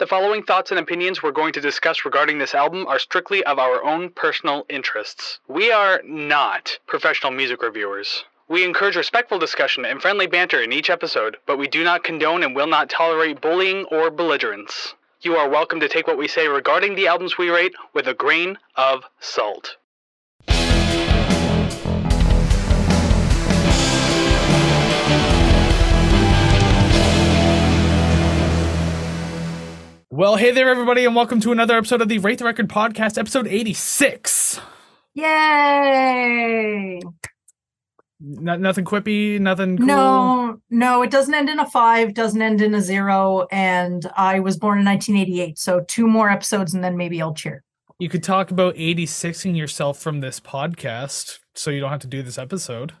The following thoughts and opinions we're going to discuss regarding this album are strictly of our own personal interests. We are not professional music reviewers. We encourage respectful discussion and friendly banter in each episode, but we do not condone and will not tolerate bullying or belligerence. You are welcome to take what we say regarding the albums we rate with a grain of salt. Well, hey there, everybody, and welcome to another episode of the Rate the Record podcast, episode 86. Yay! No, nothing quippy, nothing cool. No, no, it doesn't end in a five, doesn't end in a zero. And I was born in 1988. So two more episodes and then maybe I'll cheer. You could talk about 86ing yourself from this podcast so you don't have to do this episode.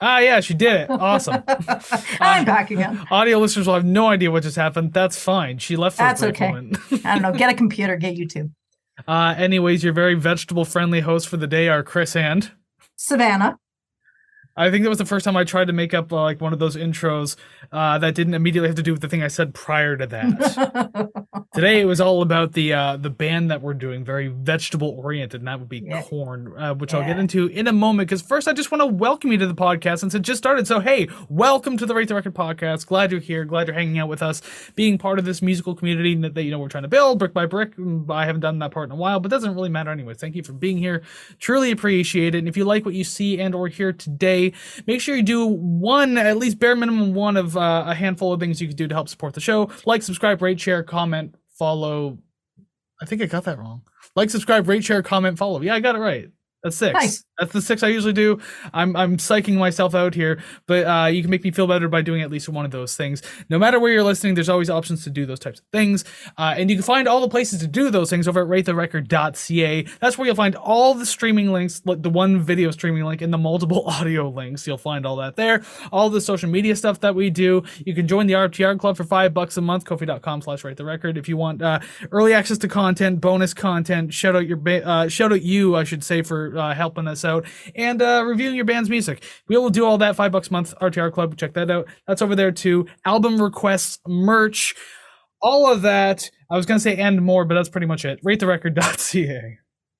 Ah, yeah, she did it. Awesome. I'm back again. Audio listeners will have no idea what just happened. That's fine. She left for That's okay. I don't know. Get a computer, get YouTube. Uh, anyways, your very vegetable friendly hosts for the day are Kris and. Savannah. I think that was the first time I tried to make up uh, like one of those intros uh, that didn't immediately have to do with the thing I said prior to that. Today it was all about the uh, the band that we're doing, very vegetable oriented, and that would be Yeah. corn, uh, which I'll get into in a moment. Because first, I just want to welcome you to the podcast since it just started. So hey, welcome to the Rate the Record podcast. Glad you're here. Glad you're hanging out with us, being part of this musical community that that, you know we're trying to build brick by brick. Mm, I haven't done that part in a while, but doesn't really matter anyway. Thank you for being here. Truly appreciate it. And if you like what you see and or hear today, make sure you do one, at least bare minimum one of uh, a handful of things you could do to help support the show. Like, subscribe, rate, share, comment, follow. I think I got that wrong. Like, subscribe, rate, share, comment, follow. Yeah, I got it right. That's six. Nice. That's the six I usually do. I'm I'm psyching myself out here, but uh, you can make me feel better by doing at least one of those things. No matter where you're listening, there's always options to do those types of things, uh, and you can find all the places to do those things over at ratetherecord.ca. That's where you'll find all the streaming links, like the one video streaming link and the multiple audio links. You'll find all that there. All the social media stuff that we do. You can join the RTR Club for five bucks a month. Kofi.com slash rate the record. If you want uh, early access to content, bonus content, shout out your ba- uh, shout out you, I should say, for uh, helping us out and uh, reviewing your band's music. We will do all that five bucks a month. RTR Club, check that out. That's over there too. Album requests, merch, all of that. I was gonna say and more, but that's pretty much it. RateTheRecord.ca.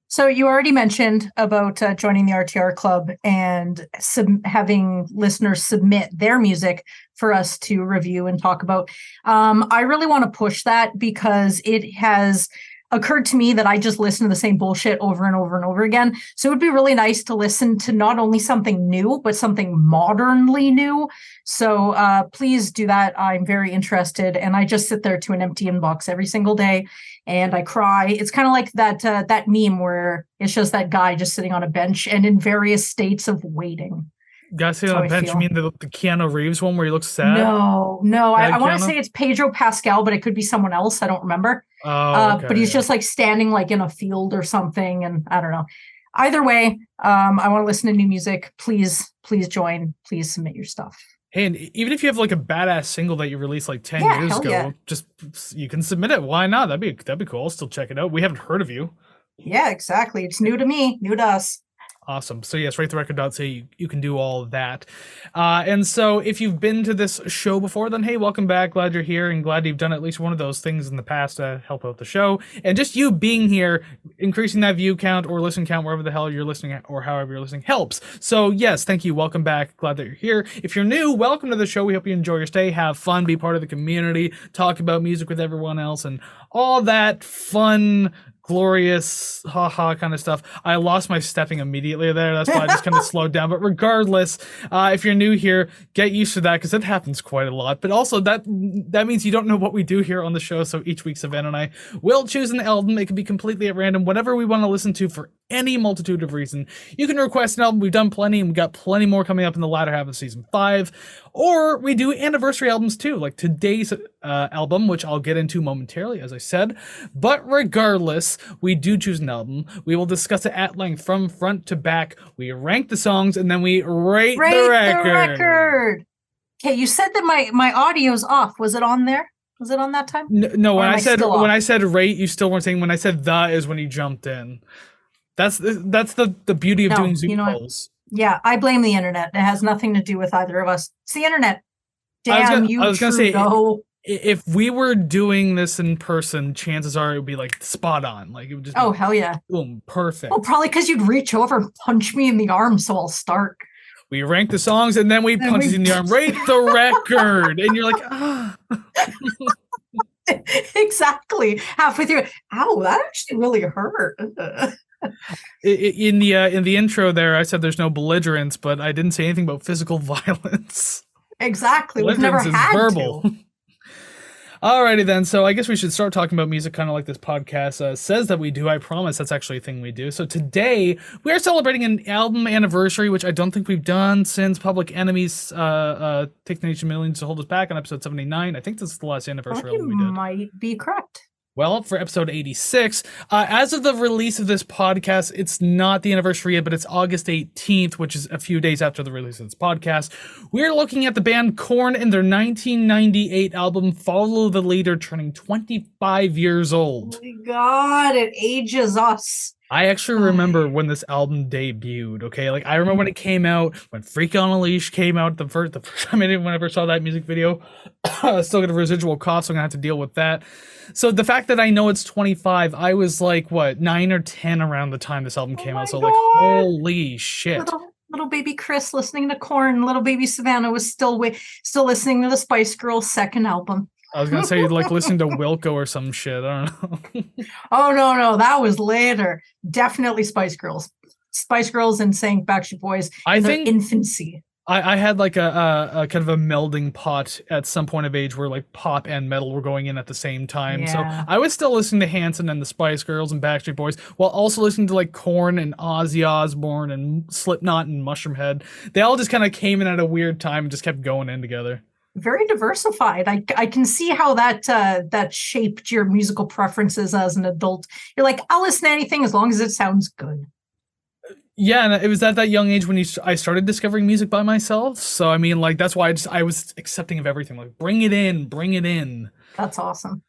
So you already mentioned about uh, joining the RTR club and sub- having listeners submit their music for us to review and talk about. Um, I really want to push that because it has occurred to me that I just listen to the same bullshit over and over and over again. So it would be really nice to listen to not only something new, but something modernly new. So uh, please do that. I'm very interested. And I just sit there to an empty inbox every single day and I cry. It's kind of like that uh, that meme where it's just that guy just sitting on a bench and in various states of waiting. See That's on the bench. You mean the, the Keanu Reeves one where he looks sad? No, no, I, Bad I want to say it's Pedro Pascal, but it could be someone else. I don't remember. Oh, uh, okay, but he's just like standing like in a field or something, and I don't know. Either way, um, I want to listen to new music. Please, please join. Please submit your stuff. Hey, and even if you have like a badass single that you released like ten Yeah, years ago, yeah. just you can submit it. Why not? That'd be that'd be cool. I'll still check it out. We haven't heard of you. Yeah, exactly. It's new to me, new to us. Awesome. So yes, ratetherecord.ca, you, you can do all that. Uh, and so if you've been to this show before, then hey, welcome back. Glad you're here and glad you've done at least one of those things in the past to help out the show. And just you being here, increasing that view count or listen count wherever the hell you're listening at or however you're listening helps. So yes, thank you. Welcome back. Glad that you're here. If you're new, welcome to the show. We hope you enjoy your stay, have fun, be part of the community, talk about music with everyone else and all that fun glorious haha kind of stuff. I lost my stepping immediately there. That's why I just kind of slowed down. But regardless, uh, if you're new here, get used to that because it happens quite a lot. But also that that means you don't know what we do here on the show. So each week Savannah and I will choose an album. It can be completely at random, whatever we want to listen to for any multitude of reason. You can request an album. We've done plenty, and we've got plenty more coming up in the latter half of season five. Or we do anniversary albums too, like today's uh, album, which I'll get into momentarily, as I said. But regardless, we do choose an album. We will discuss it at length from front to back. We rank the songs, and then we rate, Rate the record. record. Okay, you said that my my audio's off. Was it on there? Was it on that time? No, no when I I said when? I said rate, you still weren't saying. When I said the is when you jumped in. That's the, that's the the beauty of No, doing Zoom you know what? Yeah, I blame the internet. It has nothing to do with either of us. It's the internet. I was Damn gonna- you, I was gonna say, if we were doing this in person, chances are it would be like spot on. Like it would just oh hell yeah. boom, perfect. Well, probably because you'd reach over and punch me in the arm, so I'll start. we rank the songs and then we Then punch we- you in the arm. Rate the record, and you're like, ah. exactly. Halfway through, ow, that actually really hurt. In the uh, in the intro there, I said there's no belligerence, but I didn't say anything about physical violence. exactly. We've never had verbal. to. Alrighty then. So I guess we should start talking about music, kind of like this podcast uh, says that we do. I promise that's actually a thing we do. So today we are celebrating an album anniversary, which I don't think we've done since Public Enemies uh, uh, "Take the Nation Millions to Hold Us Back" on episode seventy nine. I think this is the last anniversary album we did. might be correct. Well, for episode 86, uh, as of the release of this podcast, it's not the anniversary yet, but it's August 18th, which is a few days after the release of this podcast. We're looking at the band Korn and their 1998 album Follow the Leader, turning 25 years Oh old. my god, it ages us. I actually remember when this album debuted. Okay, like I remember when it came out, when Freak on a Leash came out the first the first time I didn't I saw that music video. I still got a residual cough, so I'm gonna have to deal with that. So the fact that I know it's 25, I was like what nine or ten around the time this album Oh came my out. So like, holy shit! Little little baby Kris listening to Korn. Little baby Savannah was still wi- still listening to the Spice Girls' second album. I was gonna say like listening to Wilco or some shit. I don't know. Oh no, no, that was later. Definitely Spice Girls. Spice Girls and saying Backstreet Boys I in their think infancy. I, I had like a, a, a kind of a melding pot at some point of age where like pop and metal were going in at the same time. Yeah. So I was still listening to Hanson and the Spice Girls and Backstreet Boys while also listening to like Korn and Ozzy Osbourne and Slipknot and Mushroomhead. They all just kind of came in at a weird time and just kept going in together. Very diversified. I I can see how that uh, that shaped your musical preferences as an adult. You're like, I'll listen to anything as long as it sounds good. Yeah, and it was at that young age when you, I started discovering music by myself. So I mean, like that's why I just I was accepting of everything. Like bring it in, bring it in. That's awesome.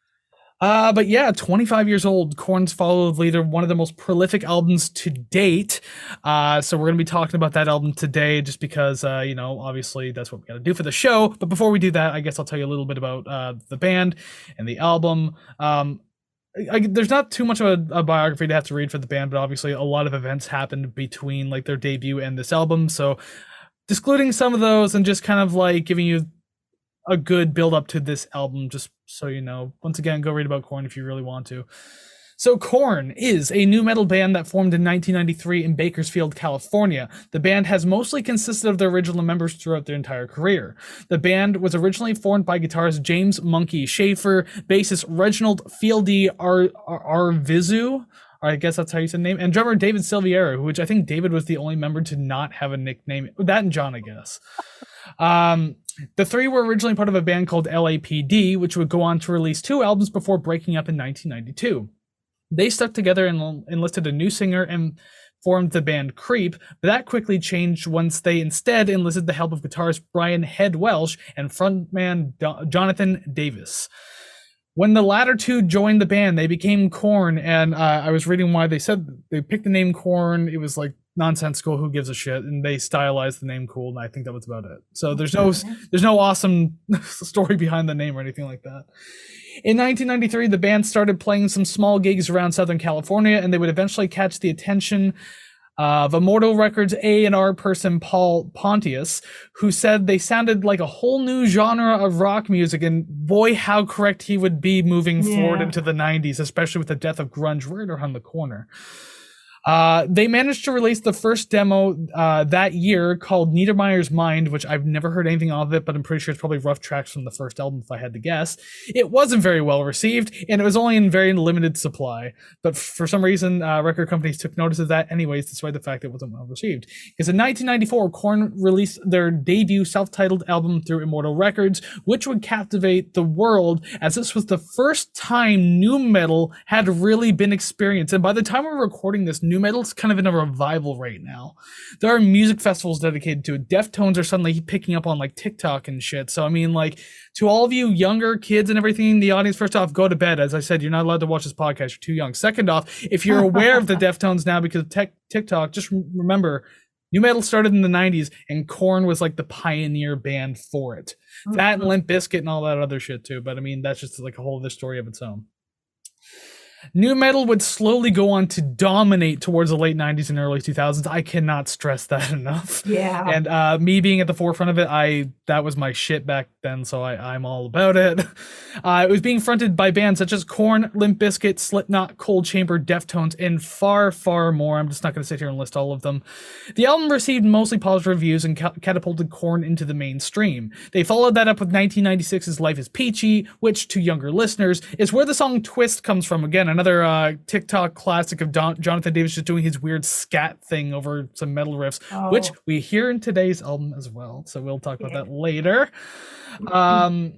Uh, but yeah, 25 years old, Korn's Follow the Leader, one of the most prolific albums to date. Uh, so we're going to be talking about that album today just because, uh, you know, obviously that's what we got to do for the show. But before we do that, I guess I'll tell you a little bit about uh, the band and the album. Um, I, there's not too much of a, a biography to have to read for the band, but obviously a lot of events happened between like their debut and this album. So discluding some of those and just kind of like giving you a good build up to this album, just so you know. Once again, go read about Korn if you really want to. So, Korn is a new metal band that formed in 1993 in Bakersfield, California. The band has mostly consisted of their original members throughout their entire career. The band was originally formed by guitarist James Munky Shaffer, bassist Reginald Fieldy Ar- Ar- Arvizu, I guess that's how you said name, and drummer David Silveria, which I think David was the only member to not have a nickname. That and John, I guess. Um, the three were originally part of a band called LAPD, which would go on to release two albums before breaking up in 1992. They stuck together and enlisted a new singer and formed the band Creep, but that quickly changed once they instead enlisted the help of guitarist Brian Head Welch and frontman Do- Jonathan Davis. When the latter two joined the band, they became Korn, and uh, I was reading why they said they picked the name Korn. It was like nonsensical. Who gives a shit? And they stylized the name cool, and I think that was about it. So there's no there's no awesome story behind the name or anything like that. In 1993, the band started playing some small gigs around Southern California, and they would eventually catch the attention of Immortal Records A and R person Paul Pontius, who said they sounded like a whole new genre of rock music, and boy, how correct he would be moving forward into the 90s, especially with the death of grunge right around the corner. Uh, they managed to release the first demo uh, that year called Niedermeyer's Mind, which I've never heard anything of it, but I'm pretty sure it's probably rough tracks from the first album, if I had to guess. It wasn't very well received, and it was only in very limited supply. But for some reason, uh, record companies took notice of that, anyways, despite the fact it wasn't well received. Because in 1994, Korn released their debut self-titled album through Immortal Records, which would captivate the world, as this was the first time new metal had really been experienced. And by the time we're recording this, new metal's kind of in a revival right now. There are music festivals dedicated to it. Deftones are suddenly picking up on like TikTok and shit. So I mean, like to all of you younger kids and everything in the audience, first off, go to bed. As I said, you're not allowed to watch this podcast. You're too young. Second off, if you're aware of the Deftones now because of tech, TikTok, just remember New metal started in the 90s, and Korn was like the pioneer band for it. That and. Mm-hmm. Limp Bizkit and all that other shit too. But I mean, that's just like a whole other story of its own. New metal would slowly go on to dominate towards the late 90s and early 2000s. I cannot stress that enough. Yeah. And uh, me being at the forefront of it, I that was my shit back then, so I, I'm all about it. Uh, it was being fronted by bands such as Korn, Limp Bizkit, Slipknot, Coal Chamber, Deftones, and far, far more. I'm just not going to sit here and list all of them. The album received mostly positive reviews and ca- catapulted Korn into the mainstream. They followed that up with 1996's Life is Peachy, which, to younger listeners, is where the song Twist comes from. Again, another uh, TikTok classic of Don- Jonathan Davis just doing his weird scat thing over some metal riffs, which Oh. we hear in today's album as well. So we'll talk about Yeah. that later. Um,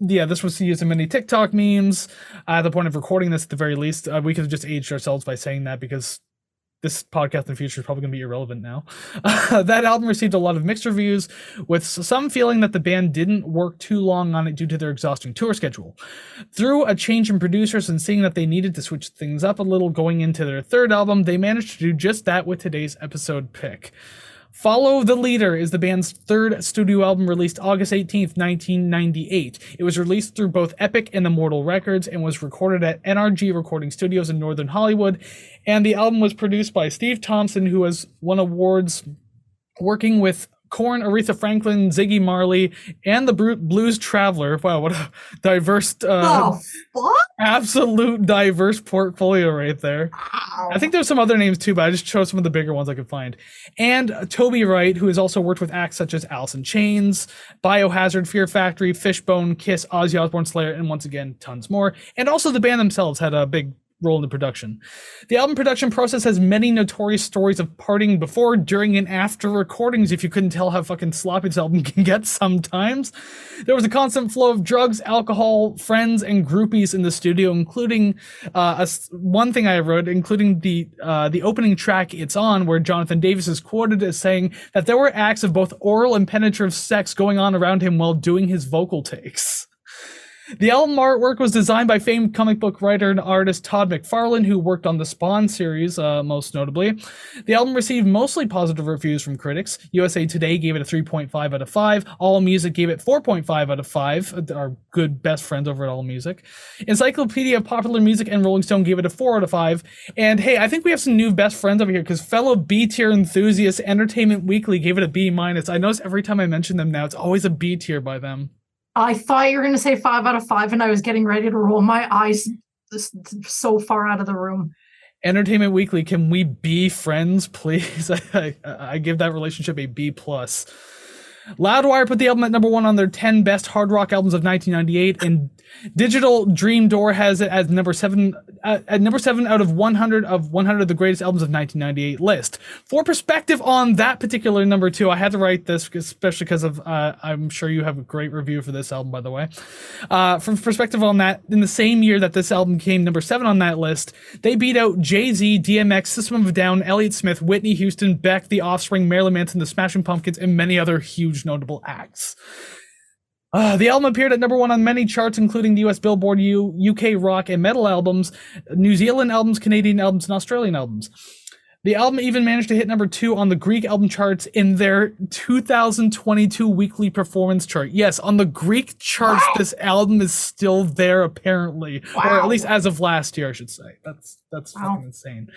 yeah, this was used in many TikTok memes. Uh, at the point of recording this, at the very least, uh, we could have just aged ourselves by saying that because this podcast in the future is probably going to be irrelevant now. that album received a lot of mixed reviews, with some feeling that the band didn't work too long on it due to their exhausting tour schedule. Through a change in producers and seeing that they needed to switch things up a little going into their third album, they managed to do just that with today's episode pick. Follow the Leader is the band's third studio album released August 18th, 1998. It was released through both Epic and Immortal Records and was recorded at NRG Recording Studios in Northern Hollywood. And the album was produced by Steve Thompson, who has won awards working with Korn, Aretha Franklin, Ziggy Marley, and the Blues Traveler. Wow, what a diverse, uh, oh, absolute diverse portfolio right there. I think there's some other names too, but I just chose some of the bigger ones I could find. And uh, Toby Wright, who has also worked with acts such as Alice in Chains, Biohazard, Fear Factory, Fishbone, Kiss, Ozzy Osbourne, Slayer, and once again, tons more. And also the band themselves had a big role in the production. The album production process has many notorious stories of partying before, during, and after recordings, if you couldn't tell how fucking sloppy this album can get sometimes. There was a constant flow of drugs, alcohol, friends, and groupies in the studio, including uh, a one thing I wrote, including the uh, the opening track "It's On," where Jonathan Davis is quoted as saying that there were acts of both oral and penetrative sex going on around him while doing his vocal takes. The album artwork was designed by famed comic book writer and artist Todd McFarlane, who worked on the Spawn series, uh, most notably. The album received mostly positive reviews from critics. USA Today gave it a 3.5 out of 5. All Music gave it 4.5 out of 5, uh, our good best friends over at All Music. Encyclopedia of Popular Music and Rolling Stone gave it a 4 out of 5. And hey, I think we have some new best friends over here because fellow B tier enthusiasts, Entertainment Weekly gave it a B minus. I notice every time I mention them now, it's always a B tier by them. I thought you were going to say five out of five, and I was getting ready to roll my eyes so far out of the room. Entertainment Weekly, can we be friends, please? I, I, give that relationship a B plus. Loudwire put the album at number one on their 10 best hard rock albums of 1998, and Digital Dream Door has it as number seven uh, at number seven out of 100 of 100 of the greatest albums of 1998 list. For perspective on that particular number two, I had to write this especially because of uh, I'm sure you have a great review for this album, by the way. Uh, from perspective on that, in the same year that this album came number seven on that list, they beat out Jay Z, DMX, System of a Down, Elliott Smith, Whitney Houston, Beck, The Offspring, Marilyn Manson, The Smashing Pumpkins, and many other huge notable acts. Uh, the album appeared at number one on many charts, including the US Billboard U, UK rock and metal albums, New Zealand albums, Canadian albums, and Australian albums. The album even managed to hit number two on the Greek album charts in their 2022 weekly performance chart. Yes, on the Greek charts, this album is still there apparently, or at least as of last year, I should say. That's that's Wow. fucking insane.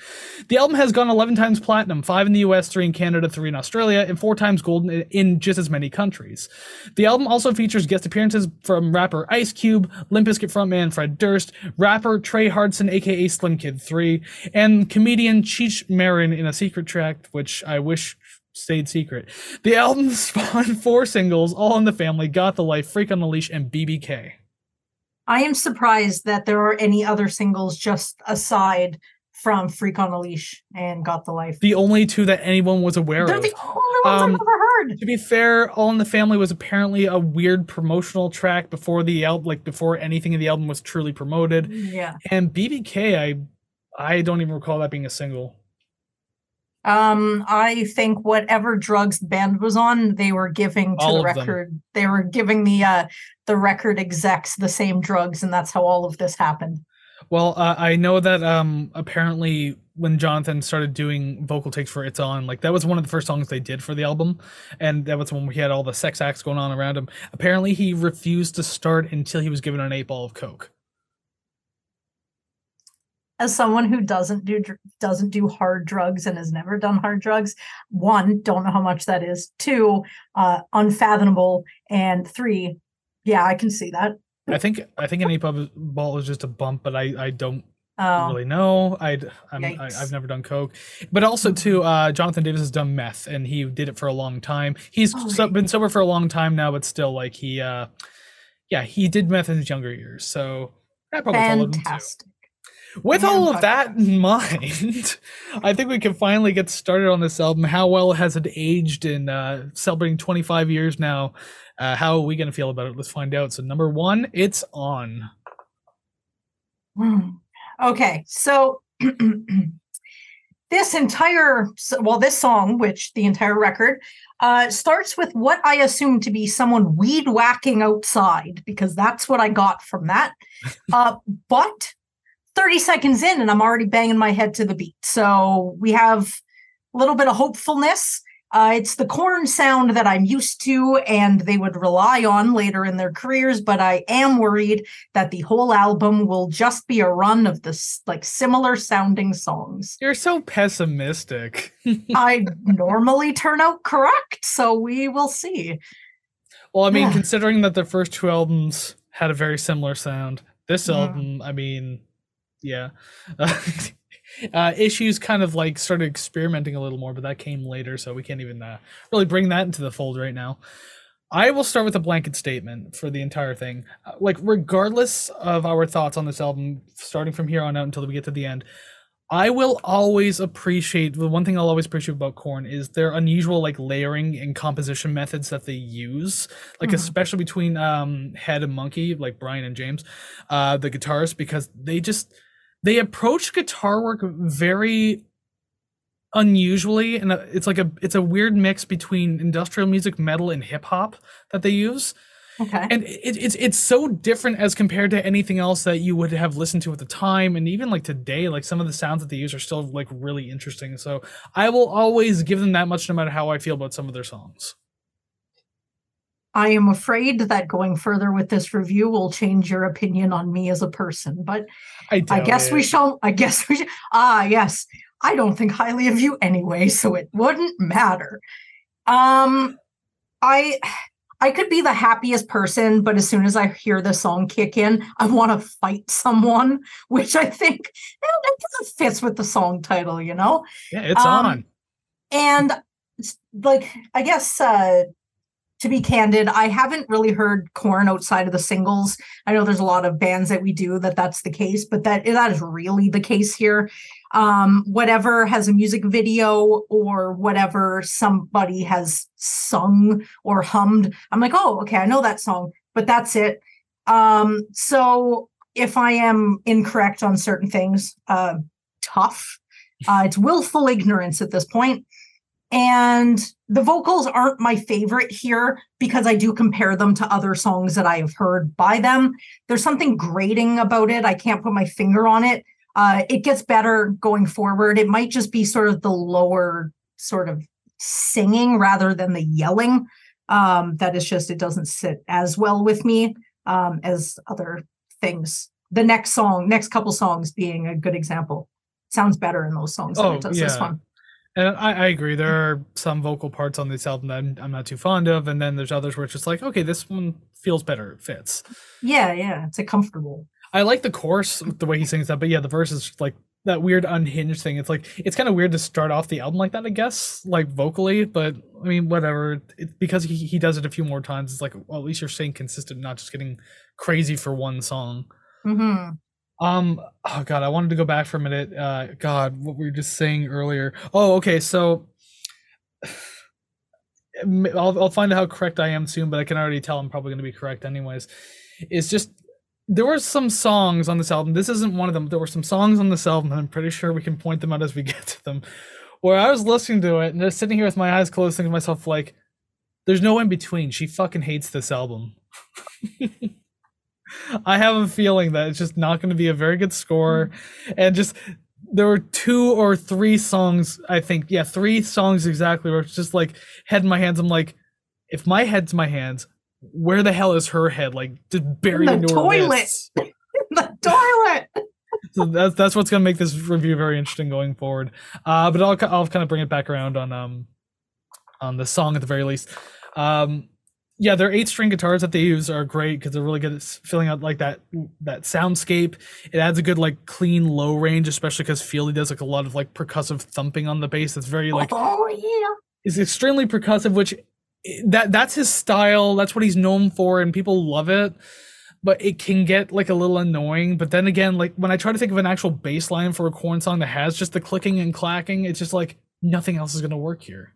The album has gone 11 times platinum, five in the US, three in Canada, three in Australia, and four times gold in, in just as many countries. The album also features guest appearances from rapper Ice Cube, Limp Bizkit frontman Fred Durst, rapper Tre Hardson, aka Slim Kid 3, and comedian Cheech Marin in a secret track, which I wish stayed secret. The album spawned four singles, All in the Family, Got the Life, Freak on the Leash, and BBK. I am surprised that there are any other singles just aside from Freak on a Leash and Got the Life. The only two that anyone was aware of. They're the only ones Um, I've ever heard. To be fair, All in the Family was apparently a weird promotional track before the album, like before anything in the album was truly promoted. Yeah. And BBK, I, I don't even recall that being a single. Um, I think whatever drugs the band was on, they were giving to All the of them. record. They were giving the uh the record execs the same drugs, and that's how all of this happened. Well, uh, I know that um apparently when Jonathan started doing vocal takes for It's On, like that was one of the first songs they did for the album. And that was when he had all the sex acts going on around him. Apparently, he refused to start until he was given an eight ball of Coke. As someone who doesn't do doesn't do hard drugs and has never done hard drugs, one, don't know how much that is. Two, uh, unfathomable, and three, yeah, I can see that. I think I think an eight ball is just a bump, but I I don't Oh, really know. I'd I'm, I, i have never done coke, but also too. Uh, Jonathan Davis has done meth, and he did it for a long time. He's Oh, so, been sober for a long time now, but still, like he, uh, yeah, he did meth in his younger years. So that probably followed him too. With all of that in mind, I think we can finally get started on this album. How well has it aged in uh, celebrating 25 years now? Uh, how are we going to feel about it? Let's find out. So, number one, it's on. Hmm. Okay, so this entire well, this song, which the entire record, uh, starts with what I assume to be someone weed whacking outside because that's what I got from that. uh, but 30 seconds in, and I'm already banging my head to the beat. So we have a little bit of hopefulness. Uh, it's the Korn sound that I'm used to and they would rely on later in their careers, but I am worried that the whole album will just be a run of this like similar sounding songs. You're so pessimistic. I normally turn out correct, so we will see. Well, I mean, Yeah. considering that the first two albums had a very similar sound, this Mhm. album, I mean, yeah. uh, issues kind of like started experimenting a little more, but that came later, so we can't even uh, really bring that into the fold right now. I will start with a blanket statement for the entire thing. Uh, like, regardless of our thoughts on this album, starting from here on out until we get to the end, I will always appreciate the one thing I'll always appreciate about Korn is their unusual like layering and composition methods that they use, like Mhm. especially between um Head and Munky, like Brian and James, uh the guitarist, because they just they approach guitar work very unusually and it's like a it's a weird mix between industrial music metal and hip hop that they use. Okay. and it, it's it's so different as compared to anything else that you would have listened to at the time and even like today like some of the sounds that they use are still like really interesting. So i will always give them that much no matter how i feel about some of their songs I am afraid that going further with this review will change your opinion on me as a person, but i, I guess we shall. I guess we. Should, ah, yes. I don't think highly of you anyway, so it wouldn't matter. Um, I, I could be the happiest person, but as soon as I hear the song kick in, I want to fight someone, which I think eh, that kind of fits with the song title, you know. yeah it's um, on And like, I guess uh to be candid, I haven't really heard Korn outside of the singles. I know there's a lot of bands that we do that that's the case, but that that is really the case here. Um, whatever has a music video or whatever somebody has sung or hummed, I'm like, oh, okay, I know that song, but that's it. Um, so if I am incorrect on certain things, uh, tough. Uh, it's willful ignorance at this point. And the vocals aren't my favorite here because I do compare them to other songs that I have heard by them. There's something grating about it. I can't put my finger on it. Uh, it gets better going forward. It might just be sort of the lower sort of singing rather than the yelling. Um, that is just, it doesn't sit as well with me um, as other things. The next song, next couple songs being a good example. Sounds better in those songs than Oh, it does this one. And I, I agree there are some vocal parts on this album that I'm, I'm not too fond of and then there's others where it's just like okay this one feels better it fits Yeah, yeah, it's a comfortable. I like the chorus, the way he sings that, but yeah, the verse is like that weird unhinged thing. It's like it's kind of weird to start off the album like that, I guess, like vocally. But I mean, whatever. It's because he he does it a few more times. It's like well, at least you're staying consistent, not just getting crazy for one song. hmm Um. Oh God, I wanted to go back for a minute. Uh. God, what we were just saying earlier. Oh, okay. So. I'll, I'll find out how correct I am soon, but I can already tell I'm probably going to be correct anyways. It's just there were some songs on this album. This isn't one of them. There were some songs on this album, and I'm pretty sure we can point them out as we get to them. Where I was listening to it and just sitting here with my eyes closed, thinking to myself, like, there's no in between. She fucking hates this album. I have a feeling that it's just not going to be a very good score, and just there were two or three songs, I think, yeah, three songs exactly, where it's just like head in my hands. I'm like, if my head's my hands, where the hell is her head? Like just buried in the toilet. wrists. the toilet. so that's that's what's gonna make this review very interesting going forward. Uh, but I'll I'll kind of bring it back around on um on the song at the very least. Um, yeah, their eight string guitars that they use are great because they're really good at filling out like that that soundscape. It adds a good like clean low range, especially because Fieldy does like a lot of like percussive thumping on the bass. That's very like oh yeah. is extremely percussive, which eh, that that's his style. That's what he's known for, and people love it. But it can get like a little annoying. But then again, like when I try to think of an actual bass line for a Korn song that has just the clicking and clacking, it's just like nothing else is gonna work here.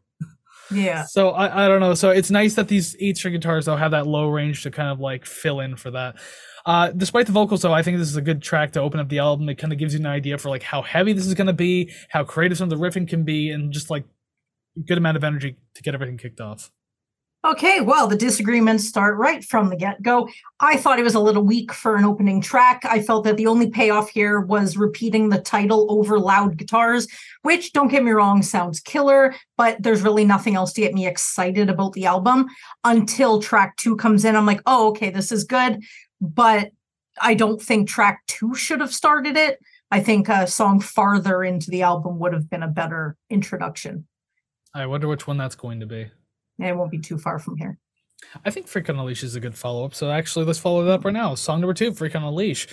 Yeah. So I, I don't know. So it's nice that these eight string guitars though have that low range to kind of like fill in for that. Uh, despite the vocals though, I think this is a good track to open up the album. It kind of gives you an idea for like how heavy this is going to be, how creative some of the riffing can be, and just like good amount of energy to get everything kicked off. Okay, well, the disagreements start right from the get go. I thought it was a little weak for an opening track. I felt that the only payoff here was repeating the title over loud guitars, which, don't get me wrong, sounds killer, but there's really nothing else to get me excited about the album until track two comes in. I'm like, oh, okay, this is good, but I don't think track two should have started it. I think a song farther into the album would have been a better introduction. I wonder which one that's going to be. And it won't be too far from here. I think Freak on a Leash is a good follow up. So actually, let's follow it up right now. Song number two, Freak on a Leash.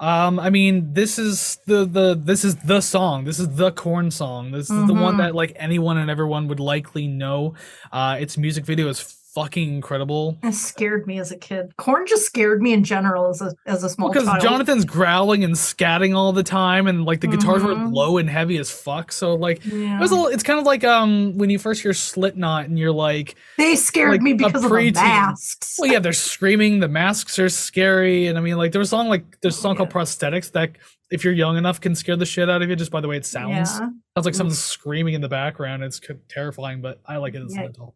Um, I mean, this is the the this is the song. This is the Korn song. This is the one Mhm. that like anyone and everyone would likely know. Uh, its music video is fucking incredible. It scared me as a kid. Korn just scared me in general as a as a small child. Because child. Jonathan's growling and scatting all the time, and like the guitars were Mhm. low and heavy as fuck. So like, yeah. it was a, little- it's kind of like um when you first hear Slipknot and you're like, they scared like me because of the masks. Well, yeah, they're screaming. The masks are scary, and I mean, like, there's a song like there's a song called Yeah. "Prosthetics" that, if you're young enough, can scare the shit out of you just by the way it sounds. Yeah. Sounds like someone's screaming in the background. It's terrifying, but I like it as an adult.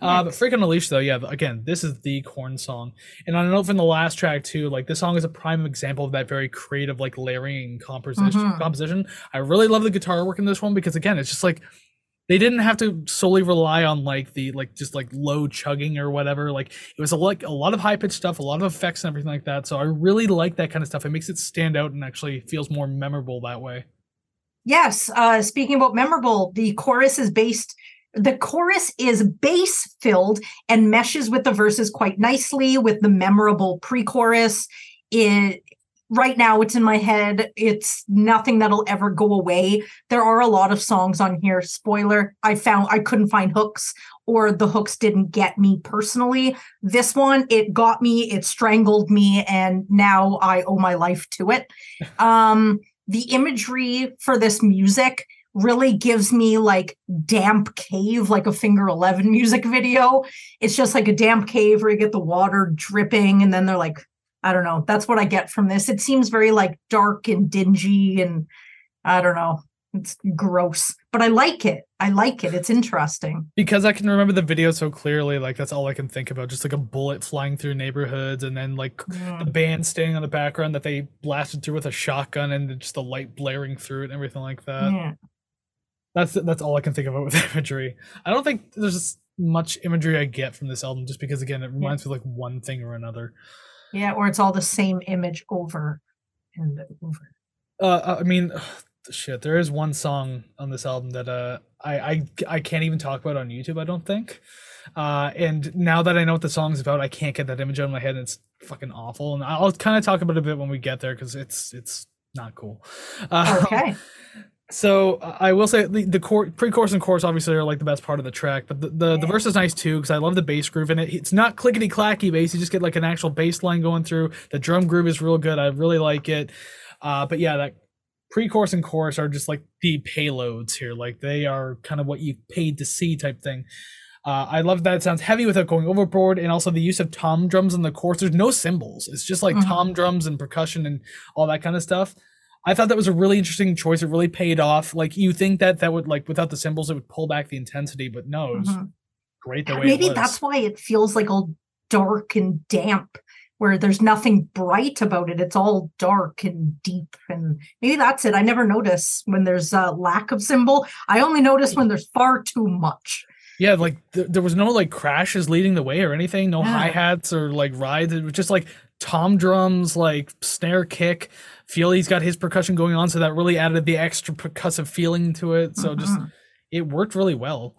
Uh, but "Freak on a Leash," though, yeah, again, this is the Korn song, and I know from the last track too. Like, this song is a prime example of that very creative, like layering composition. Mhm. Composition. I really love the guitar work in this one because again, it's just like they didn't have to solely rely on like the like just like low chugging or whatever like it was a like a lot of high pitched stuff a lot of effects and everything like that so i really like that kind of stuff it makes it stand out and actually feels more memorable that way Yes. Uh, speaking about memorable, the chorus is based. The chorus is bass filled and meshes with the verses quite nicely with the memorable pre-chorus. It right now it's in my head. It's nothing that'll ever go away. There are a lot of songs on here. Spoiler: I found I couldn't find hooks, or the hooks didn't get me personally. This one, it got me. It strangled me, and now I owe my life to it. Um, the imagery for this music really gives me like damp cave like a finger 11 music video. It's just like a damp cave where you get the water dripping and then they're like i don't know that's what i get from this. It seems very like dark and dingy and i don't know it's gross but i like it. I like it. It's interesting. Because i can remember the video so clearly like that's all i can think about just like a bullet flying through neighborhoods and then like Mm. the band standing on the background that they blasted through with a shotgun and just the light blaring through it and everything like that. Yeah. That's that's all i can think of with imagery. I don't think there's much imagery i get from this album just because again it reminds me of like one thing or another. Yeah or it's all the same image over and over. Uh i mean shit there is one song on this album that uh I, I i can't even talk about on youtube i don't think. Uh and now that i know what the song's about i can't get that image out of my head and it's fucking awful. And i'll kind of talk about it a bit when we get there because it's it's not cool. Uh, okay so uh, I will say the, the core, pre-chorus and chorus obviously are like the best part of the track, but the the, the verse is nice too because I love the bass groove in it. It's not clickety clacky bass; you just get like an actual bass line going through. The drum groove is real good. I really like it. Uh, but yeah, that pre-chorus and chorus are just like the payloads here. Like they are kind of what you paid to see type thing. Uh, I love that it sounds heavy without going overboard, and also the use of tom drums in the chorus. There's no cymbals; it's just like Mhm. tom drums and percussion and all that kind of stuff. I thought that was a really interesting choice. It really paid off. Like you think that that would like without the cymbals, it would pull back the intensity, but no, it was Mhm. great the way maybe that's why it feels like all dark and damp where there's nothing bright about it. It's all dark and deep. And maybe that's it. I never notice when there's a lack of cymbal. I only notice when there's far too much. Yeah, like th- there was no like crashes leading the way or anything, no Yeah. hi hats or like rides. It was just like tom drums, like snare kick. Fieldy's got his percussion going on, so that really added the extra percussive feeling to it. So just Mhm. it worked really well.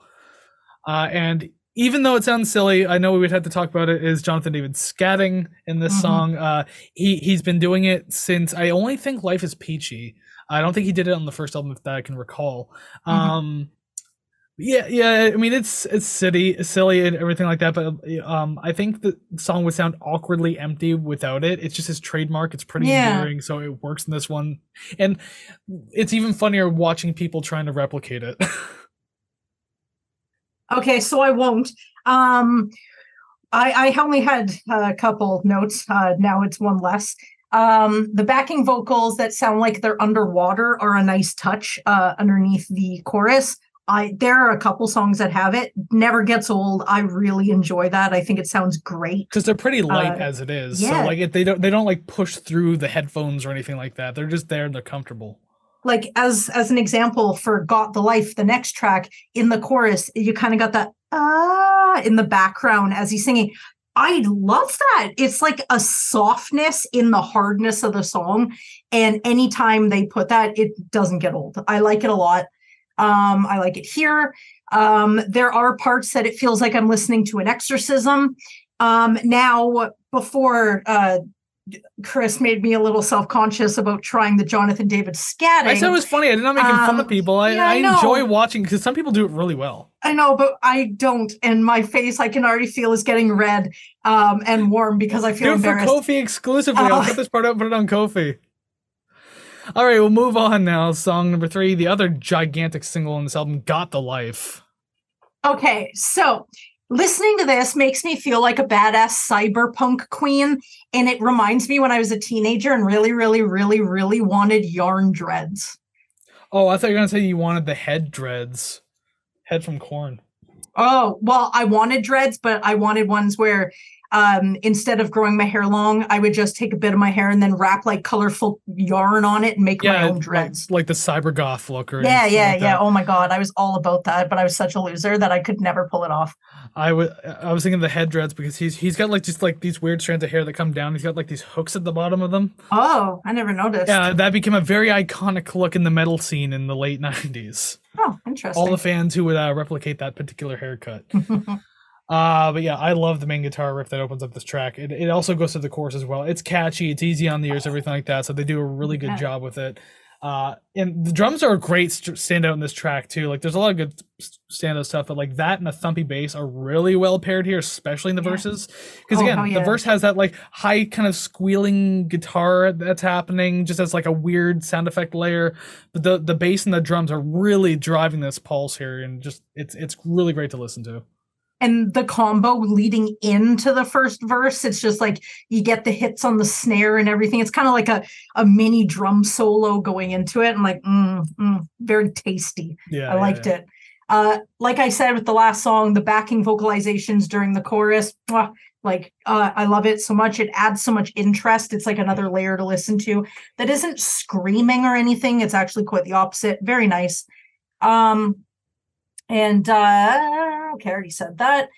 Uh, and even though it sounds silly, I know we would have to talk about it. Is Jonathan David scatting in this Mhm. song? Uh, he he's been doing it since I only think Life is Peachy. I don't think he did it on the first album that I can recall. Mhm. Um, yeah, yeah. I mean, it's it's silly, silly, and everything like that. But um, I think the song would sound awkwardly empty without it. It's just his trademark. It's pretty Yeah. endearing, so it works in this one. And it's even funnier watching people trying to replicate it. Okay, so I won't. Um, I, I only had a couple notes. Uh, now it's one less. Um, the backing vocals that sound like they're underwater are a nice touch uh, underneath the chorus. I there are a couple songs that have it. Never gets old. I really enjoy that. I think it sounds great. because they're pretty light Uh, as it is. yeah. So like if they don't they don't like push through the headphones or anything like that. They're just there and they're comfortable. Like as as an example for "Got the Life," the next track in the chorus, you kind of got that ah in the background as he's singing. I love that. It's like a softness in the hardness of the song. And anytime they put that, it doesn't get old. I like it a lot. Um, I like it here. Um, there are parts that it feels like I'm listening to an exorcism. Um, now, before uh, Kris made me a little self conscious about trying the Jonathan David scatting. I said it was funny. I did not fun Um, of people. I, yeah, I I, enjoy watching because some people do it really well. I know, but I don't. And my face, I can already feel is getting red um, and warm because I feel Do it for embarrassed. Kofi exclusively. I'll Oh. cut this part out and put it on Kofi. All right, we'll move on now. Song number three, the other gigantic single on this album, "Got the Life." Okay, so listening to this makes me feel like a badass cyberpunk queen. And it reminds me when I was a teenager and really, really, really, really wanted yarn dreads. Oh, I thought you were gonna say you wanted the head dreads, head from Korn. Oh, well, I wanted dreads, but I wanted ones where um instead of growing my hair long, I would just take a bit of my hair and then wrap like colorful yarn on it and make my own like- dreads. like, the cyber goth look. Or Yeah, yeah, like yeah. Oh my god, I was all about that, but I was such a loser that I could never pull it off. I was I was thinking the head dreads because he's he's got like just like these weird strands of hair that come down. He's got like these hooks at the bottom of them. Oh, I never noticed. Yeah, that became a very iconic look in the metal scene in the late '90s. Oh, interesting. All the fans who would uh, replicate that particular haircut. Uh, but yeah, I love the main guitar riff that opens up this track. It, it also goes to the chorus as well. It's catchy, it's easy on the ears, everything like that. So they do a really good Yeah. job with it. Uh, and the drums are a great st- standout in this track too. Like there's a lot of good standout stuff, but like that and a thumpy bass are really well paired here, especially in the Yeah. verses. Because Oh, again, hell the verse has that like high kind of squealing guitar that's happening, just as like a weird sound effect layer. But the the bass and the drums are really driving this pulse here, and just it's it's really great to listen to. And the combo leading into the first verse it's just like you get the hits on the snare and everything. It's kind of like a, a mini drum solo going into it. And like mm, mm, very tasty. Yeah, i liked it. Uh like i said with the last song the backing vocalizations during the chorus mwah, like uh, i love it so much. It adds so much interest. It's like another layer to listen to that isn't screaming or anything. It's actually quite the opposite. Very nice. Um and uh okay, I already said that.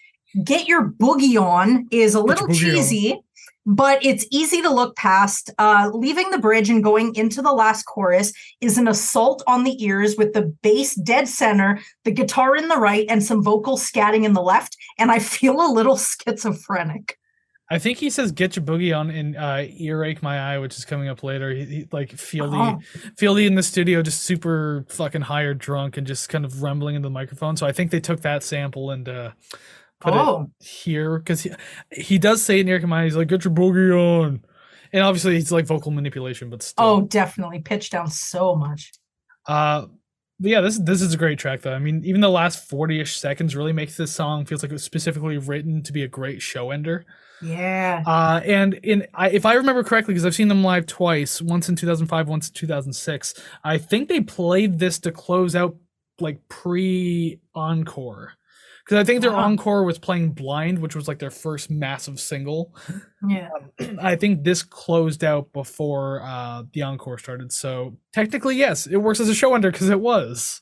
Get your boogie on is a little boogie on. cheesy, but it's easy to look past. Uh leaving the bridge and going into the last chorus is an assault on the ears with the bass dead center, the guitar in the right, and some vocal scatting in the left. And I feel a little schizophrenic. I think he says "Get your boogie on" in uh, "Earache My Eye," which is coming up later. He, he like Fieldy, Oh. Fieldy in the studio, just super fucking high or drunk, and just kind of rumbling into the microphone. So I think they took that sample and uh, put Oh. it here because he he does say it in "Earache My Eye." He's like, "Get your boogie on," and obviously it's like vocal manipulation, but still. Oh, definitely pitch down so much. Uh, but yeah, this this is a great track though. I mean, even the last forty ish seconds really makes this song feels like it was specifically written to be a great show ender. Yeah. Uh, and in I, if I remember correctly, because I've seen them live twice, once in 2005, once in 2006. I think they played this to close out like pre encore. because I think their Wow. encore was playing Blind, which was like their first massive single. Yeah. I think this closed out before uh, the encore started. So technically, yes, it works as a show under because it was.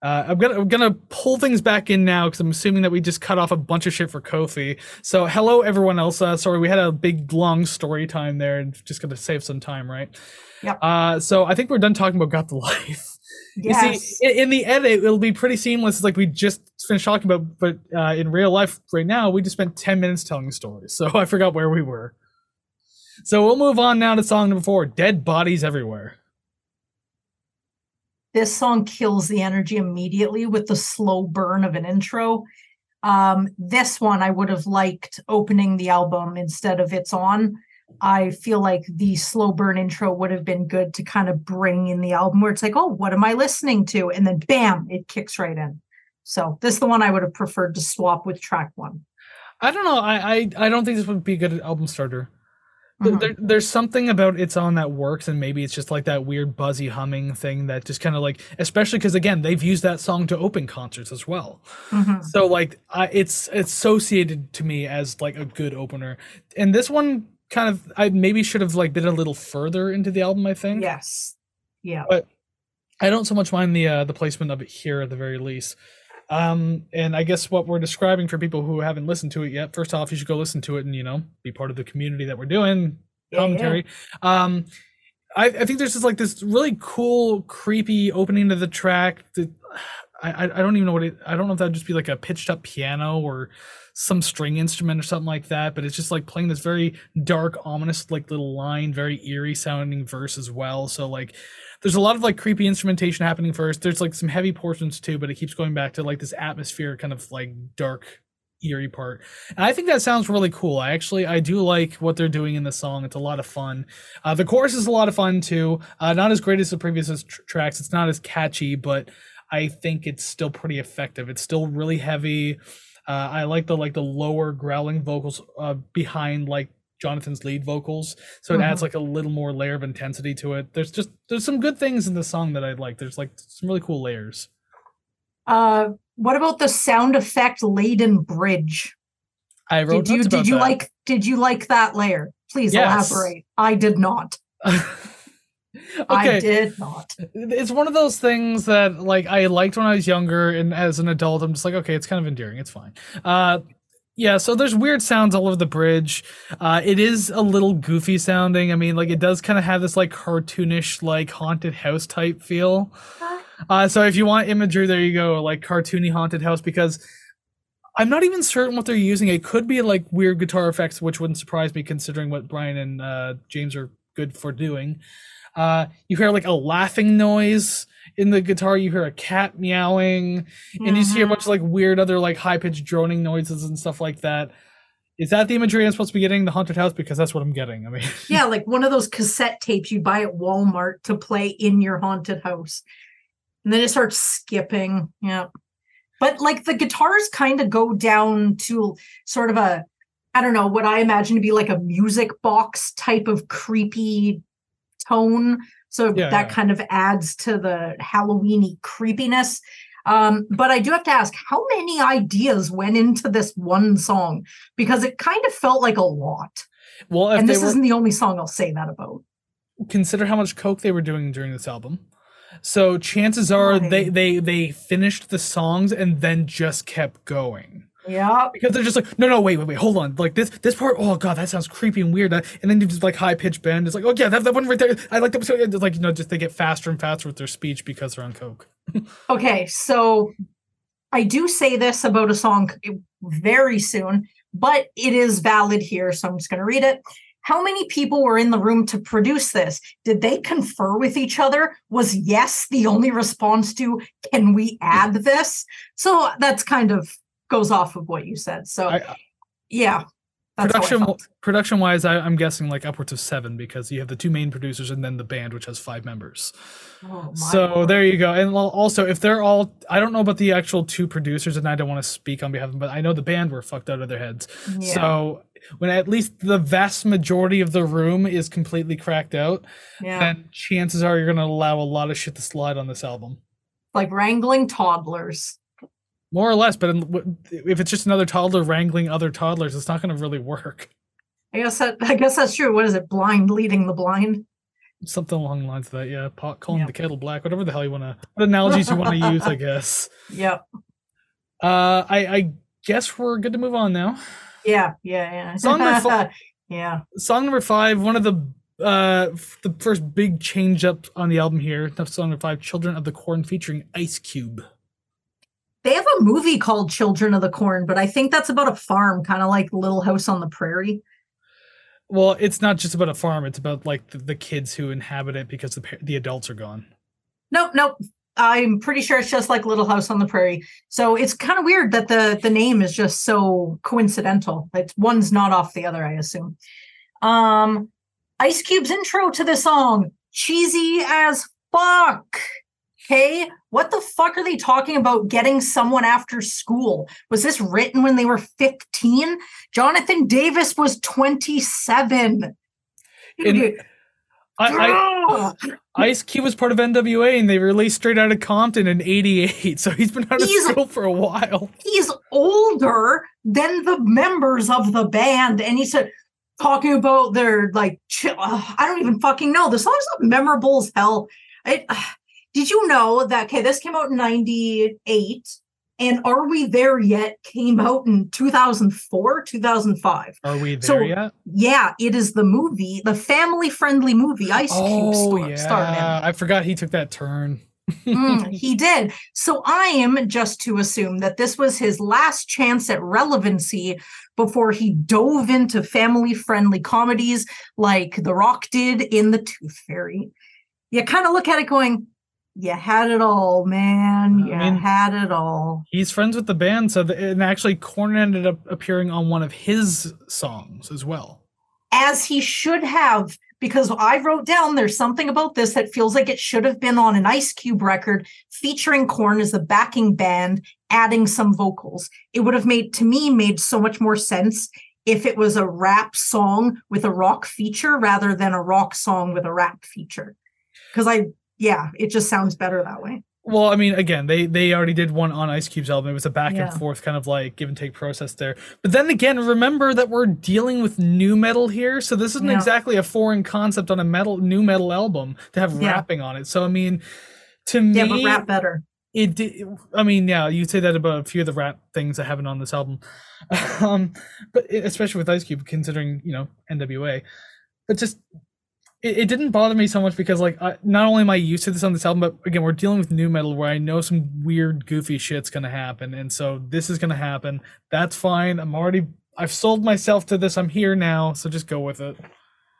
Uh, I'm gonna I'm gonna pull things back in now because I'm assuming that we just cut off a bunch of shit for Kofi. So hello everyone else. Uh, sorry, we had a big long story time there, and just gonna save some time, right? Yep. Uh, so I think we're done talking about Got the Life. Yes. You see, in the edit, it'll be pretty seamless. It's like we just finished talking about, but uh, in real life, right now, we just spent 10 minutes telling stories. So I forgot where we were. So we'll move on now to song number four Dead Bodies Everywhere. This song kills the energy immediately with the slow burn of an intro. Um, this one I would have liked opening the album instead of It's On. I feel like the slow burn intro would have been good to kind of bring in the album where it's like, oh, what am I listening to? And then bam, it kicks right in. So this is the one I would have preferred to swap with track one. I don't know. I, I, I don't think this would be a good album starter. Mhm. There, there's something about It's On that works, and maybe it's just like that weird buzzy humming thing that just kind of like, especially because again, they've used that song to open concerts as well. Mhm. So like I, it's associated to me as like a good opener. And this one kind of I maybe should have like been a little further into the album, I think. Yes. Yeah. But I don't so much mind the uh, the placement of it here at the very least. Um, and I guess what we're describing for people who haven't listened to it yet, first off, you should go listen to it and you know be part of the community that we're doing Yeah, yeah. commentary. Um, I, I think there's just like this really cool, creepy opening to the track. That I I I don't even know what it. I don't know if that'd just be like a pitched up piano or some string instrument or something like that. But it's just like playing this very dark, ominous like little line, very eerie sounding verse as well. So like. There's a lot of like creepy instrumentation happening first. There's like some heavy portions too, but it keeps going back to like this atmosphere, kind of like dark, eerie part. And I think that sounds really cool. I actually I do like what they're doing in the song. It's a lot of fun. Uh, the chorus is a lot of fun too. Uh, not as great as the previous tr- tracks. It's not as catchy, but I think it's still pretty effective. It's still really heavy. Uh, I like the like the lower growling vocals uh, behind like Jonathan's lead vocals, so it adds Mhm. like a little more layer of intensity to it. There's just there's some good things in the song that I like. There's like some really cool layers. Uh, what about the sound effect laden bridge? I wrote Did you did you that. like did you like that layer? Please Yes. elaborate. I did not. I okay, did not. it's one of those things that like I liked when I was younger, and as an adult, I'm just like, okay, it's kind of endearing. It's fine. Uh, yeah. So there's weird sounds all over the bridge. Uh, it is a little goofy sounding. I mean, like it does kind of have this like cartoonish, like haunted house type feel. Uh, so if you want imagery, there you go, like cartoony haunted house, because I'm not even certain what they're using. It could be like weird guitar effects, which wouldn't surprise me considering what Brian and uh, James are good for doing. Uh, you hear like a laughing noise in the guitar. You hear a cat meowing, and you hear a Mhm. bunch of like weird other like high pitched droning noises and stuff like that. Is that the imagery I'm supposed to be getting? The haunted house, because that's what I'm getting. I mean, Yeah, like one of those cassette tapes you buy at Walmart to play in your haunted house. And then it starts skipping. Yeah. But like the guitars kind of go down to sort of a, I don't know, what I imagine to be like a music box type of creepy tone. So Yeah, that yeah. kind of adds to the Halloweeny creepiness. Um, but I do have to ask, how many ideas went into this one song? Because it kind of felt like a lot. well, if and this were isn't the only song I'll say that about. consider how much coke they were doing during this album. So chances are they they they finished the songs and then just kept going. Yeah. because they're just like, no, no, wait, wait, wait, hold on. Like this, this part, oh god, that sounds creepy and weird. And then you just like high pitched bend. It's like, oh yeah, that, that one right there. I like that. Like you know, just they get faster and faster with their speech because they're on coke. Okay, so I do say this about a song very soon, but it is valid here, so I'm just going to read it. How many people were in the room to produce this? Did they confer with each other? Was yes the only response to can we add this? So that's kind of goes off of what you said. So I, yeah, that's production production wise, I, I'm guessing like upwards of seven because you have the two main producers and then the band, which has five members. Oh, So Lord. there you go. And also, if they're all, I don't know about the actual two producers, and I don't want to speak on behalf of them, but I know the band were fucked out of their heads. Yeah. So when at least the vast majority of the room is completely cracked out, yeah. then chances are you're going to allow a lot of shit to slide on this album. like wrangling toddlers. More or less, but in, if it's just another toddler wrangling other toddlers, it's not going to really work. I guess that I guess that's true. What is it? Blind leading the blind. Something along the lines of that, yeah. Pot calling Yeah. the kettle black, whatever the hell you want to, what analogies you want to use, I guess. Yep. Uh, I, I guess we're good to move on now. Yeah. Yeah. Yeah. Song number four- yeah. Song number five, one of the uh the first big change up on the album here. Song number five, "Children of the Corn" featuring Ice Cube. They have a movie called Children of the Corn, but I think that's about a farm, kind of like Little House on the Prairie. Well, it's not just about a farm; it's about like the, the kids who inhabit it because the the adults are gone. Nope, nope. I'm pretty sure it's just like Little House on the Prairie. So it's kind of weird that the the name is just so coincidental. It's one's not off the other, I assume. Um Ice Cube's intro to the song, cheesy as fuck. Okay, what the fuck are they talking about getting someone after school? Was this written when they were 15? Jonathan Davis was 27. In- I, I, Ice Cube was part of NWA, and they released Straight Outta Compton in '88, so he's been out of He's- school for a while. he's older than the members of the band and he's uh, talking about their like ch- uh, i don't even fucking know the song's not memorable as hell it, uh, did you know that okay this came out in 98 and are we there yet came out in 2004 2005 Are we there So- yet? yeah it is the movie the family friendly movie ice cube Oh star- yeah, starred in I forgot he took that turn. Mm, he did. So I am just to assume that this was his last chance at relevancy before he dove into family friendly comedies like The Rock did in The Tooth Fairy. You kind of look at it going, you had it all, man. You I mean- had it all. He's friends with the band, so the, and actually, Korn ended up appearing on one of his songs as well. As he should have, because I wrote down there's something about this that feels like it should have been on an Ice Cube record featuring Korn as a backing band, adding some vocals. It would have made, to me, made so much more sense if it was a rap song with a rock feature rather than a rock song with a rap feature. Because I, yeah, it just sounds better that way. Well, I mean, again, they they already did one on Ice Cube's album. It was a back Yeah. and forth kind of like give and take process there. But then again, remember that we're dealing with nu metal here, so this isn't Yeah. exactly a foreign concept on a metal nu metal album to have Yeah. rapping on it. So I mean, to me, Yeah, but rap better. it did i mean yeah you'd say that about a few of the rap things that haven't on this album um but especially with ice cube considering you know nwa but just it, it didn't bother me so much because like I, not only am i used to this on this album but again we're dealing with nu metal where i know some weird goofy shit's gonna happen and so this is gonna happen. That's fine. I'm already i've sold myself to this. I'm here now so just go with it.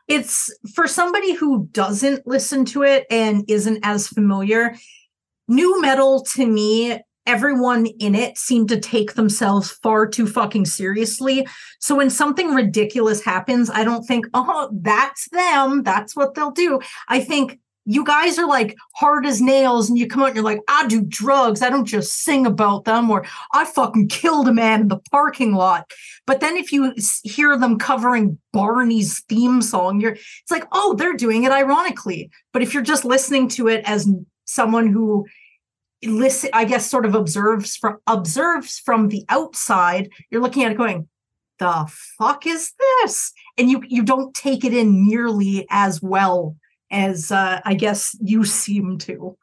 It's for somebody who doesn't listen to it and isn't as familiar nu metal to me everyone in it seemed to take themselves far too fucking seriously. So when something ridiculous happens i don't think oh that's them. That's what they'll do. I think you guys are like hard as nails and you come out and you're like i do drugs. I don't just sing about them or i fucking killed a man in the parking lot. But then if you hear them covering barney's theme song you're it's like oh they're doing it ironically. But if you're just listening to it as someone who listen i guess sort of observes from observes from the outside you're looking at it going the fuck is this and you you don't take it in nearly as well as uh, i guess you seem to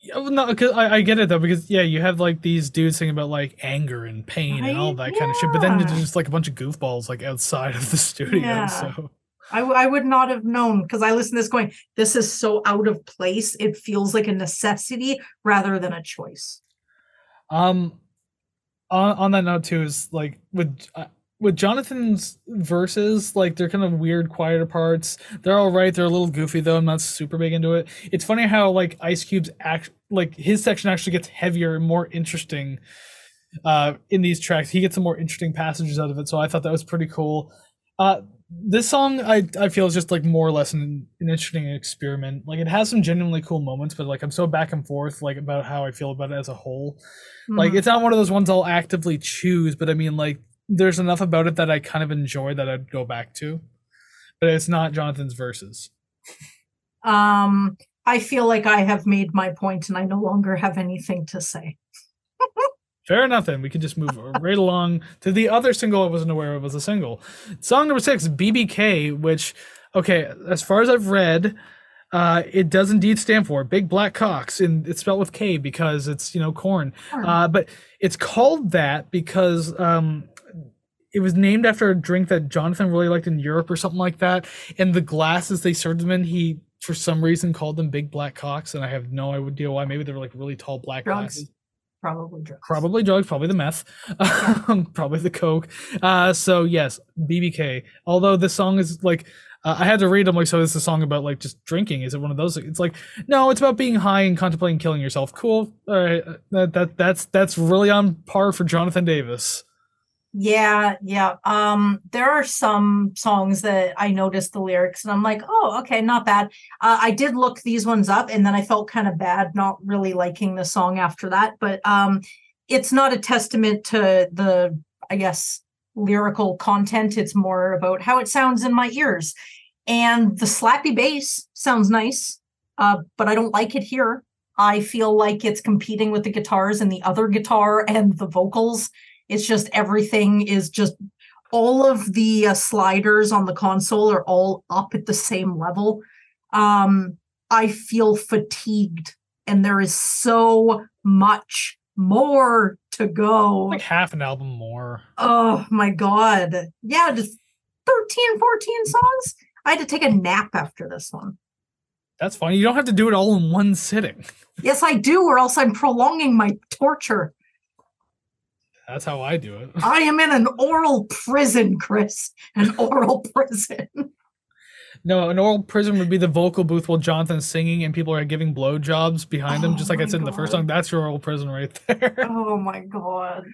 Yeah, well, no, cause I, I get it though, because yeah, you have like these dudes singing about like anger and pain and all that kind of shit, but then Yeah. there's just like a bunch of goofballs like outside of the studio. Yeah. So I, w- I would not have known because I listened to this going, this is so out of place. It feels like a necessity rather than a choice. um, on on that note too is like with uh, with Jonathan's verses, like they're kind of weird, quieter parts. They're all right. They're a little goofy though. I'm not super big into it. It's funny how like Ice Cube's act, like his section actually gets heavier and more interesting uh in these tracks. He gets some more interesting passages out of it. So I thought that was pretty cool. Uh this song I I feel is just like more or less an, an interesting experiment. Like it has some genuinely cool moments, but like I'm so back and forth like about how I feel about it as a whole. Like Mhm. it's not one of those ones I'll actively choose, but I mean like there's enough about it that I kind of enjoy that I'd go back to. But it's not Jonathan's verses. um, I feel like I have made my point and I no longer have anything to say. Fair enough. Then we can just move right along to the other single I wasn't aware of was a single. Song number six, BBK, which okay, as far as I've read, uh, it does indeed stand for Big Black Cocks, and it's spelled with K because it's you know Korn. Uh, but it's called that because um, it was named after a drink that Jonathan really liked in Europe or something like that. And the glasses they served them in, he for some reason called them Big Black Cocks, and I have no idea why. Maybe they were like really tall black Drugs. glasses. Probably drugs. Probably drugs, probably the meth, um, probably the coke. Uh, so yes, BBK. Although this song is like, uh, I had to read. I'm like, so this is a song about like just drinking. Is it one of those? It's like, no, it's about being high and contemplating killing yourself. Cool. All right, that, that that's that's really on par for Jonathan Davis. Yeah, yeah. Um, there are some songs that I noticed the lyrics and I'm like, oh, okay, not bad. Uh, I did look these ones up and then I felt kind of bad not really liking the song after that. But um, it's not a testament to the, I guess, lyrical content. It's more about how it sounds in my ears. And the slappy bass sounds nice, uh, but I don't like it here. I feel like it's competing with the guitars and the other guitar and the vocals. It's just everything is just all of the uh, sliders on the console are all up at the same level. Um, I feel fatigued, and there is so much more to go. Like half an album more. Oh my god. Yeah, just 13, 14 songs. I had to take a nap after this one. That's fine. You don't have to do it all in one sitting. Yes, I do, or else I'm prolonging my torture. That's how I do it. I am in an oral prison, Kris. An oral prison. No, an oral prison would be the vocal booth while Jonathan's singing and people are giving blowjobs behind him, Oh just like I my said in the first song. That's your oral prison right there. Oh my god.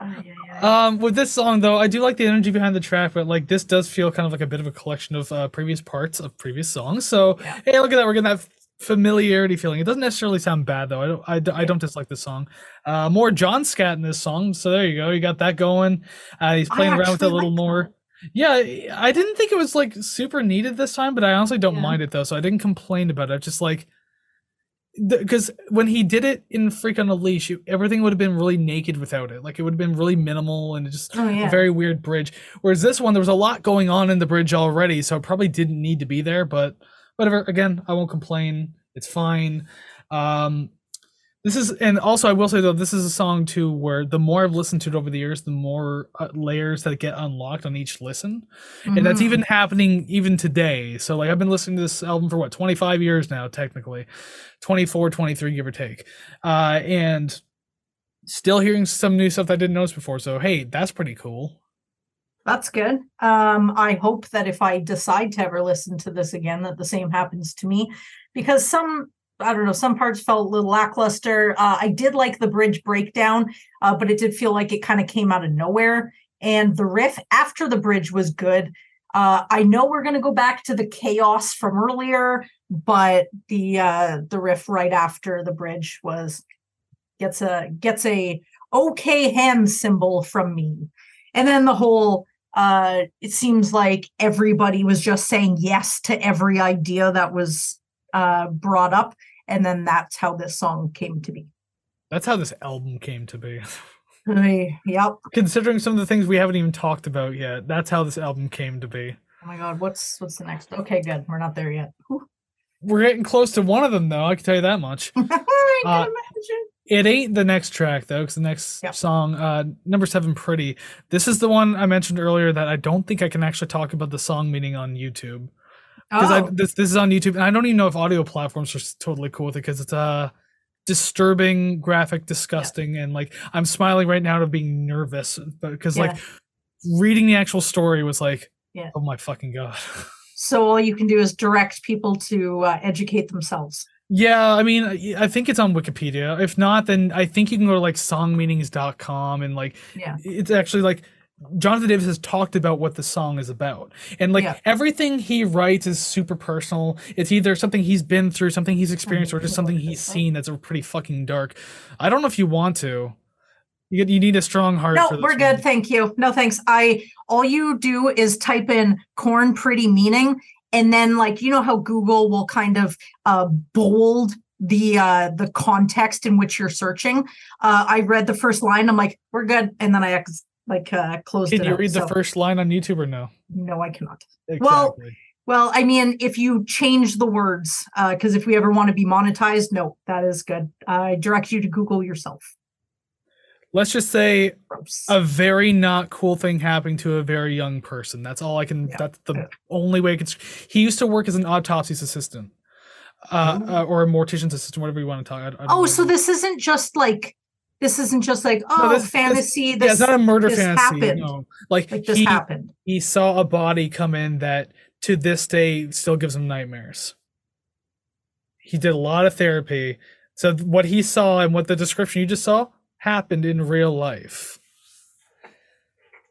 Ay, ay, ay. Um, with this song though, I do like the energy behind the track, but like this does feel kind of like a bit of a collection of uh, previous parts of previous songs. So Yeah. hey, look at that, we're getting that familiarity feeling. It doesn't necessarily sound bad though. I don't, I, I don't dislike this song. Uh, more John Scat in this song, so there you go. You got that going. Uh, he's I playing around with it a little like more. that. Yeah, I didn't think it was like super needed this time, but I honestly don't Yeah. mind it though. So I didn't complain about it. I just like because when he did it in Freak on a Leash, it- everything would have been really naked without it. Like it would have been really minimal and just Oh a very weird bridge. Whereas this one, there was a lot going on in the bridge already, so it probably didn't need to be there. But whatever. Again, I won't complain. It's fine. Um, this is, and also I will say though, this is a song too where the more I've listened to it over the years, the more uh, layers that get unlocked on each listen, and that's Mhm. even happening even today. So like I've been listening to this album for what 25 years now, technically, 24, 23, give or take, uh, and still hearing some new stuff that I didn't notice before. So hey, that's pretty cool. That's good. Um, I hope that if I decide to ever listen to this again, that the same happens to me, because some I don't know, some parts felt a little lackluster. Uh, I did like the bridge breakdown, uh, but it did feel like it kind of came out of nowhere. And the riff after the bridge was good. Uh, I know we're gonna go back to the chaos from earlier, but the uh, the riff right after the bridge was gets a gets a okay hand symbol from me. And then the whole uh it seems like everybody was just saying yes to every idea that was uh brought up and then that's how this song came to be That's how this album came to be. Yep Considering some of the things we haven't even talked about yet, that's how this album came to be. oh my god what's what's the next okay good we're not there yet Whew. We're getting close to one of them, though. I can tell you that much. I can Uh, imagine. It ain't the next track, though, because the next Yep. song, uh, number seven, "Pretty." This is the one I mentioned earlier that I don't think I can actually talk about the song meaning on YouTube because oh, this this is on YouTube, and I don't even know if audio platforms are totally cool with it because it's uh disturbing, graphic, disgusting, and like I'm smiling right now to being nervous because like reading the actual story was like, Yeah. oh my fucking god. so all you can do is direct people to uh, educate themselves Yeah, I mean, I- think it's on Wikipedia. If not, then I think you can go to like songmeanings.com and like Yeah. it's actually like Jonathan Davis has talked about what the song is about. And like Yeah. everything he writes is super personal. It's either something he's been through, something he's experienced, or just something he's seen that's a pretty fucking dark. I don't know if you want to. You, you need a strong heart. No, for this we're good. one. Thank you. No, thanks. I all you do is type in Korn pretty meaning, and then like you know how Google will kind of uh bold the uh the context in which you're searching. Uh I read the first line, I'm like, we're good. And then I ex- like uh closed Can it you out, read the first line on YouTube or no? No, I cannot. Well, Exactly. Well, I mean, if you change the words, because if we ever want to be monetized, no, that is good. I direct you to Google yourself. Let's just say a very not cool thing happening to a very young person. That's all I can. Yeah. That's the Yeah. only way. I can, he used to work as an autopsies assistant, uh, Oh. uh, or a mortician's assistant, whatever you want to talk. I, I oh, know. so this isn't just like this isn't just like oh this- this- fantasy. yeah, This it's not a murder this fantasy. happened. No, like, like this he happened. he saw a body come in that to this day still gives him nightmares. He did a lot of therapy. So what he saw and what the description you just saw happened in real life.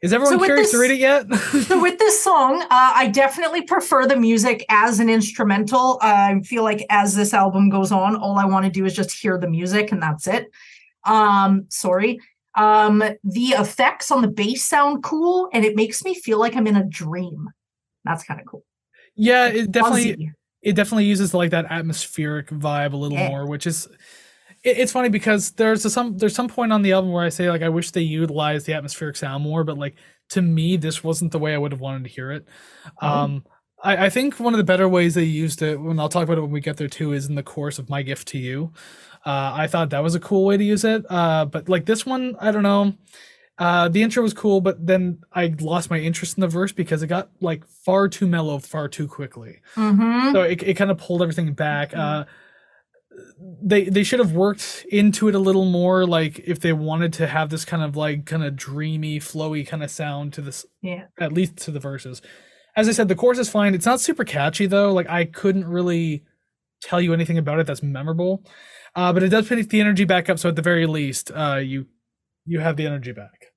Is everyone with curious to read it yet? So with this song, uh, I definitely prefer the music as an instrumental. I feel like as this album goes on, all I want to do is just hear the music, and that's it. Um, sorry. Um, the effects on the bass sound cool, and it makes me feel like I'm in a dream. That's kind of cool. yeah, it definitely Fuzzy. it definitely uses like that atmospheric vibe a little Yeah. more, which is it, it's funny because there's a, some there's some point on the album where I say like I wish they utilized the atmospheric sound more, but like to me this wasn't the way I would have wanted to hear it. Oh. Um, I, I think one of the better ways they used it, when I'll talk about it when we get there too, is in the course of "My Gift to You." Uh, I thought that was a cool way to use it, uh, but like this one, I don't know. Uh, the intro was cool, but then I lost my interest in the verse because it got like far too mellow, far too quickly Mhm. so it, it kind of pulled everything back uh they they should have worked into it a little more like if they wanted to have this kind of like kind of dreamy flowy kind of sound to this Yeah. at least to the verses. As i said the chorus is fine. It's not super catchy though. Like i couldn't really tell you anything about it that's memorable. Uh but it does pick the energy back up so at the very least uh you you have the energy back.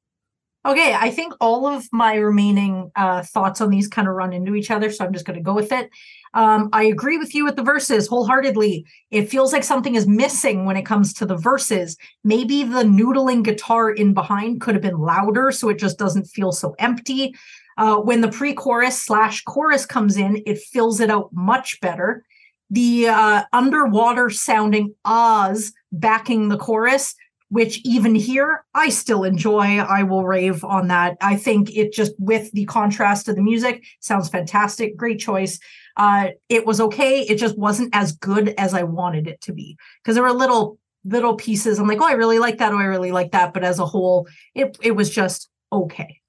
Okay, I think all of my remaining uh, thoughts on these kind of run into each other, so I'm just going to go with it. Um, I agree with you with the verses wholeheartedly. It feels like something is missing when it comes to the verses. Maybe the noodling guitar in behind could have been louder, so it just doesn't feel so empty. Uh, when the pre-chorus slash chorus comes in, it fills it out much better. The uh, underwater sounding ahs backing the chorus which even here I still enjoy. I will rave on that. I think it just with the contrast of the music sounds fantastic. Great choice. Uh, it was okay. It just wasn't as good as I wanted it to be because there were little little pieces. I'm like, oh, I really like that. Oh, I really like that. But as a whole, it it was just okay.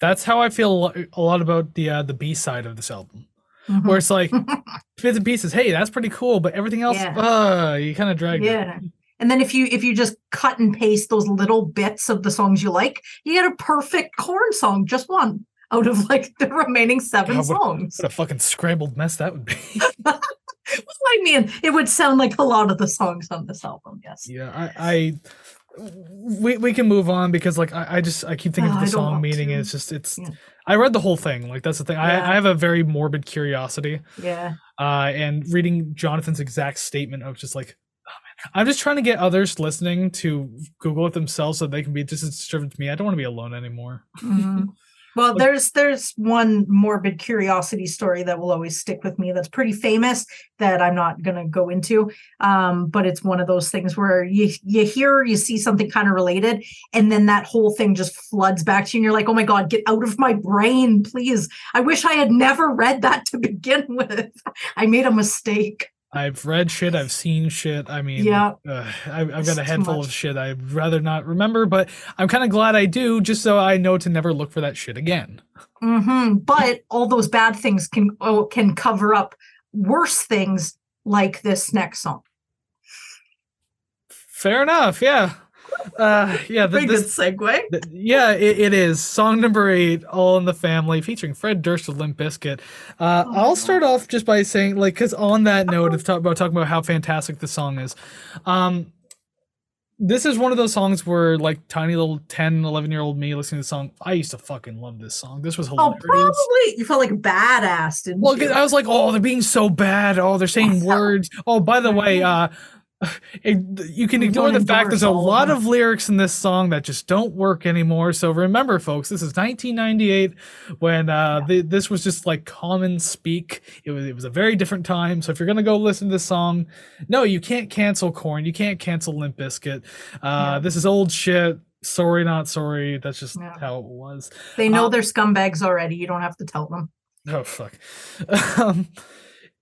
that's how i feel a lot about the uh the b side of this album Mhm. where it's like bits and pieces. Hey, that's pretty cool, but everything else, Yeah. uh, you kind of drag. it. Yeah. And then if you if you just cut and paste those little bits of the songs you like, you get a perfect Korn song, just one out of like the remaining seven God, what- songs. What a fucking scrambled mess that would be. Well, I mean, it would sound like a lot of the songs on this album. Yes. yeah, I, I, we we can move on because like I, I just I keep thinking Oh, of the song meaning. And it's just it's. Yeah. I read the whole thing. Like that's the thing. Yeah. I, I have a very morbid curiosity. Yeah. Uh, and reading Jonathan's exact statement of just like. oh. I'm just trying to get others listening to Google it themselves so they can be just as disturbed as me. I don't want to be alone anymore. Mhm. Well, there's there's one morbid curiosity story that will always stick with me. That's pretty famous that I'm not gonna go into. Um, but it's one of those things where you you hear you see something kind of related, and then that whole thing just floods back to you, and you're like, oh my god, get out of my brain, please. I wish I had never read that to begin with. I made a mistake. I've read shit. I've seen shit. I mean, Yeah. uh, I've, I've got a too handful of shit I'd rather not remember, but I'm kind of glad I do, just so I know to never look for that shit again. hmm But all those bad things can oh, can cover up worse things like this next song. Fair enough. Yeah. Uh, yeah. the, Very this- good segue. th- yeah, it, it is song number eight, "All in the Family," featuring Fred Durst of Limp Bizkit. Uh, Oh. I'll start off just by saying, like, because on that note of talk about talking about how fantastic the song is, um, this is one of those songs where, like, tiny little 10, 11 year old me listening to the song, I used to fucking love this song. This was hilarious Oh, probably you felt like badass, didn't Well, you? 'cause I was like, oh, they're being so bad. Oh, they're saying words. Oh, by the way, uh, it, you can We ignore the fact there's a of lot of lyrics in this song that just don't work anymore. So remember, folks, this is 1998 when uh, the, this was just like common speak. It was it was a very different time. So if you're gonna go listen to this song, no, you can't cancel Korn. You can't cancel Limp Bizkit. Uh, Yeah. This is old shit. Sorry, not sorry. That's just Yeah. how it was. They know Um, they're scumbags already. You don't have to tell them. Oh fuck. um,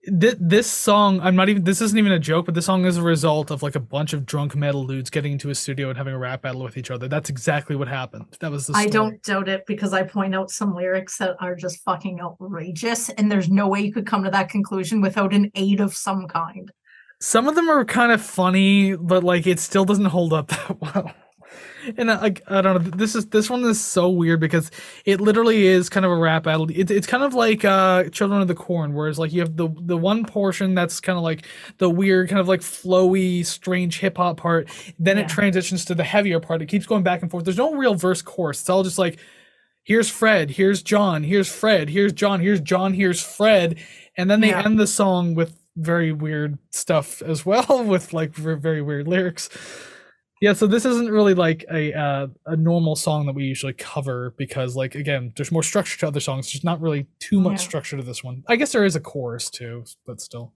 thi- this song, I'm not even. This isn't even a joke, but this song is a result of like a bunch of drunk metal dudes getting into a studio and having a rap battle with each other. That's exactly what happened. That was the. I don't doubt it because I point out some lyrics that are just fucking outrageous, and there's no way you could come to that conclusion without an aid of some kind. Some of them are kind of funny, but like it still doesn't hold up that well. And I, like I don't know, this is this one is so weird because it literally is kind of a rap battle. It, it's kind of like uh Children of the Corn, whereas like you have the the one portion that's kind of like the weird, kind of like flowy, strange hip hop part. Then Yeah. it transitions to the heavier part. It keeps going back and forth. There's no real verse chorus. It's all just like here's Fred, here's John, here's Fred, here's John, here's John, here's Fred, and then they Yeah. end the song with very weird stuff as well, with like very weird lyrics. Yeah, so this isn't really like a uh, a normal song that we usually cover because, like, again, there's more structure to other songs. There's not really too much Yeah. structure to this one. I guess there is a chorus too, but still.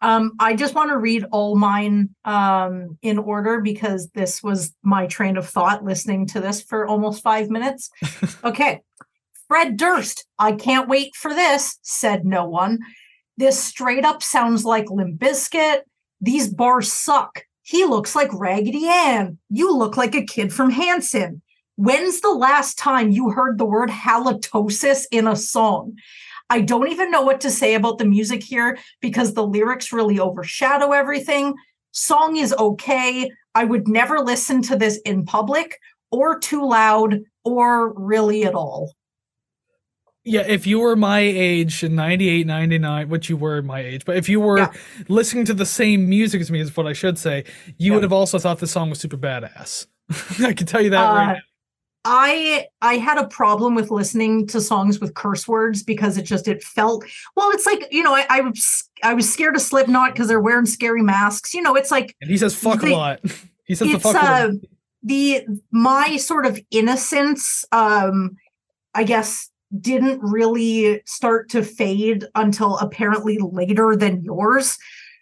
Um, I just want to read all mine um, in order because this was my train of thought listening to this for almost five minutes. okay. Fred Durst, I can't wait for this, said no one. This straight up sounds like Limp Bizkit. These bars suck. He looks like Raggedy Ann. You look like a kid from Hanson. When's the last time you heard the word halitosis in a song? I don't even know what to say about the music here because the lyrics really overshadow everything. Song is okay. I would never listen to this in public or too loud or really at all. Yeah, if you were my age in 98, 99, which you were my age, but if you were Yeah. listening to the same music as me, is what I should say, you Yeah. would have also thought this song was super badass. I can tell you that right Uh, now. I I had a problem with listening to songs with curse words because it just it felt well. It's like you know I I was I was scared of Slipknot because they're wearing scary masks. You know, it's like And he says fuck they- a lot. He says the fuck uh, the my sort of innocence um i guess didn't really start to fade until apparently later than yours.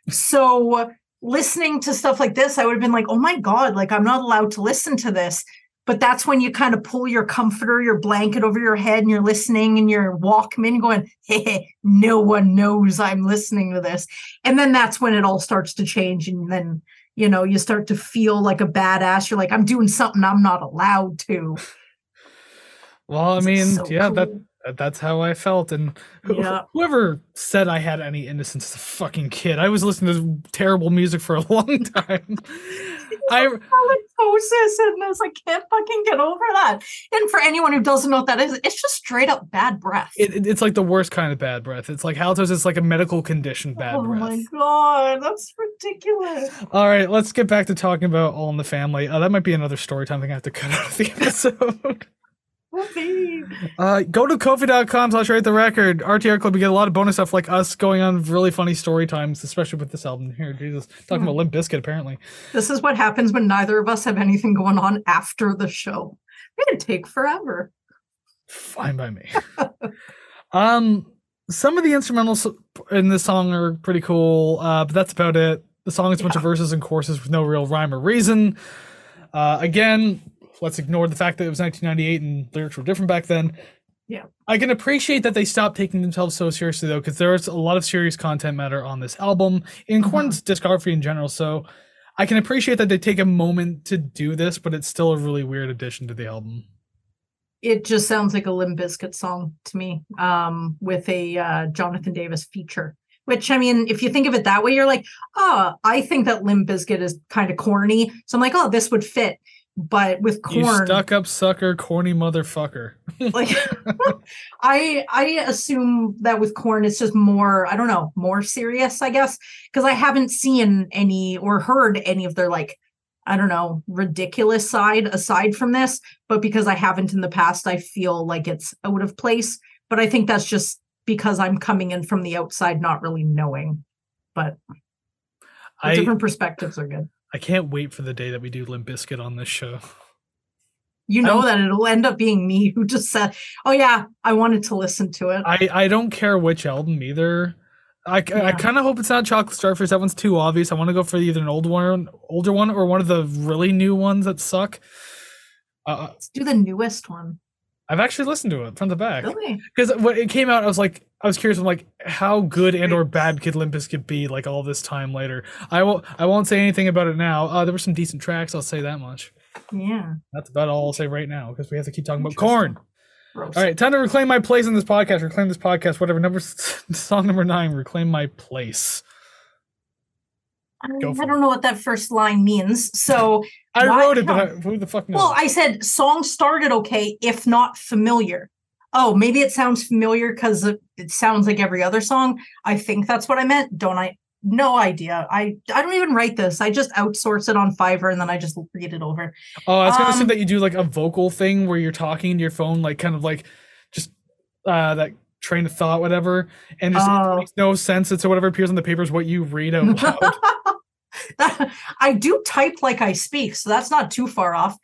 So listening to stuff like this i would have been like oh my god like i'm not allowed to listen to this. But that's when you kind of pull your comforter your blanket over your head and you're listening and you're walkman going hey no one knows i'm listening to this. And then that's when it all starts to change and then you know you start to feel like a badass. You're like i'm doing something i'm not allowed to Well, I mean, so yeah, that cool. that- that's how I felt. And Yeah. whoever said I had any innocence as a fucking kid. I was listening to terrible music for a long time. I halitosis and this i can't fucking get over that and for anyone who doesn't know what that is it's just straight up bad breath it, it- it's like the worst kind of bad breath. It's like halitosis is like a medical condition bad oh breath. Oh my god that's ridiculous All right, let's get back to talking about All in the Family. Uh, that might be another story time thing I have to cut out of the episode. Uh, go to ko-fi.com slash rate the record. RTR Club, you get a lot of bonus stuff like us going on really funny story times, especially with this album here. Jesus. Talking about Limp Bizkit, apparently. this is what happens when neither of us have anything going on after the show it'd take forever Fine by me. um, some of the instrumentals in this song are pretty cool, uh, but that's about it. The song is a bunch of verses and choruses with no real rhyme or reason. Uh, again, let's ignore the fact that it was 1998 and lyrics were different back then. Yeah. I can appreciate that they stopped taking themselves so seriously though, because there's a lot of serious content matter on this album in Mhm. Korn's discography in general. So I can appreciate that they take a moment to do this, but it's still a really weird addition to the album. it just sounds like a Limp Bizkit song to me, um, with a uh, Jonathan Davis feature. Which I mean, if you think of it that way, you're like, oh, I think that Limp Bizkit is kind of corny, so I'm like, oh, this would fit. But with You corn, stuck up sucker, corny motherfucker. like, I I assume that with Korn, it's just more, I don't know, more serious, I guess, because I haven't seen any or heard any of their like I don't know, ridiculous side aside from this, but because I haven't in the past, I feel like it's out of place. But I think that's just because I'm coming in from the outside, not really knowing. But I different perspectives are good. I can't wait for the day that we do Limp Bizkit on this show. You know that it'll end up being me who just said, "Oh yeah, I wanted to listen to it." I I don't care which album either. I, I kind of hope it's not Chocolate Starfish. That one's too obvious. I want to go for either an old one, older one, or one of the really new ones that suck. Uh, Let's do the newest one. I've actually listened to it front to back Really? because when it came out, I was like, I was curious. I'm like, how good and or bad could Limp Bizkit be? Like all this time later, I won't. I won't say anything about it now. Uh, there were some decent tracks. I'll say that much. Yeah. That's about all I'll say right now because we have to keep talking about Korn. Gross. All right, time to reclaim my place in this podcast. Reclaim this podcast. Whatever number song number nine. Reclaim my place. I, for I don't know what that first line means. So, I Why wrote it, but I, who the fuck knows? well, I said song started okay, if not familiar. Oh, maybe it sounds familiar because it, sounds like every other song. I think that's what I meant. Don't I? No idea. I I don't even write this. I just outsource it on Fiverr and then I just read it over. oh, I was gonna assume um, that you do like a vocal thing where you're talking to your phone, like kind of like just uh that train of thought, whatever, and just Oh. it makes no sense. It's whatever appears on the paper is what you read out loud. I do type like I speak, so that's not too far off.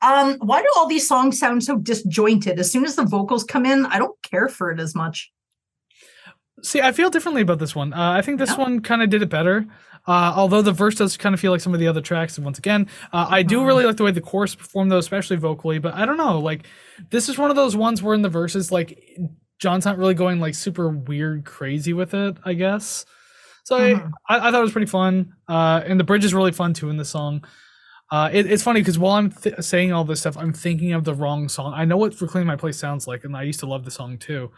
Um, why do all these songs sound so disjointed? As soon as the vocals come in, I don't care for it as much. See, I feel differently about this one. Uh, I think this Yeah. one kind of did it better. Uh, although the verse does kind of feel like some of the other tracks. And once again, uh, I do Mhm. really like the way the chorus performed, though, especially vocally. But I don't know, like this is one of those ones where in the verses, like John's not really going like super weird, crazy with it. I guess. So I- Mhm. I, I thought it was pretty fun, uh, and the bridge is really fun too in the song. Uh, it, it's funny because while I'm th- saying all this stuff, I'm thinking of the wrong song. I know what "Reclaim My Place" sounds like, and I used to love the song too.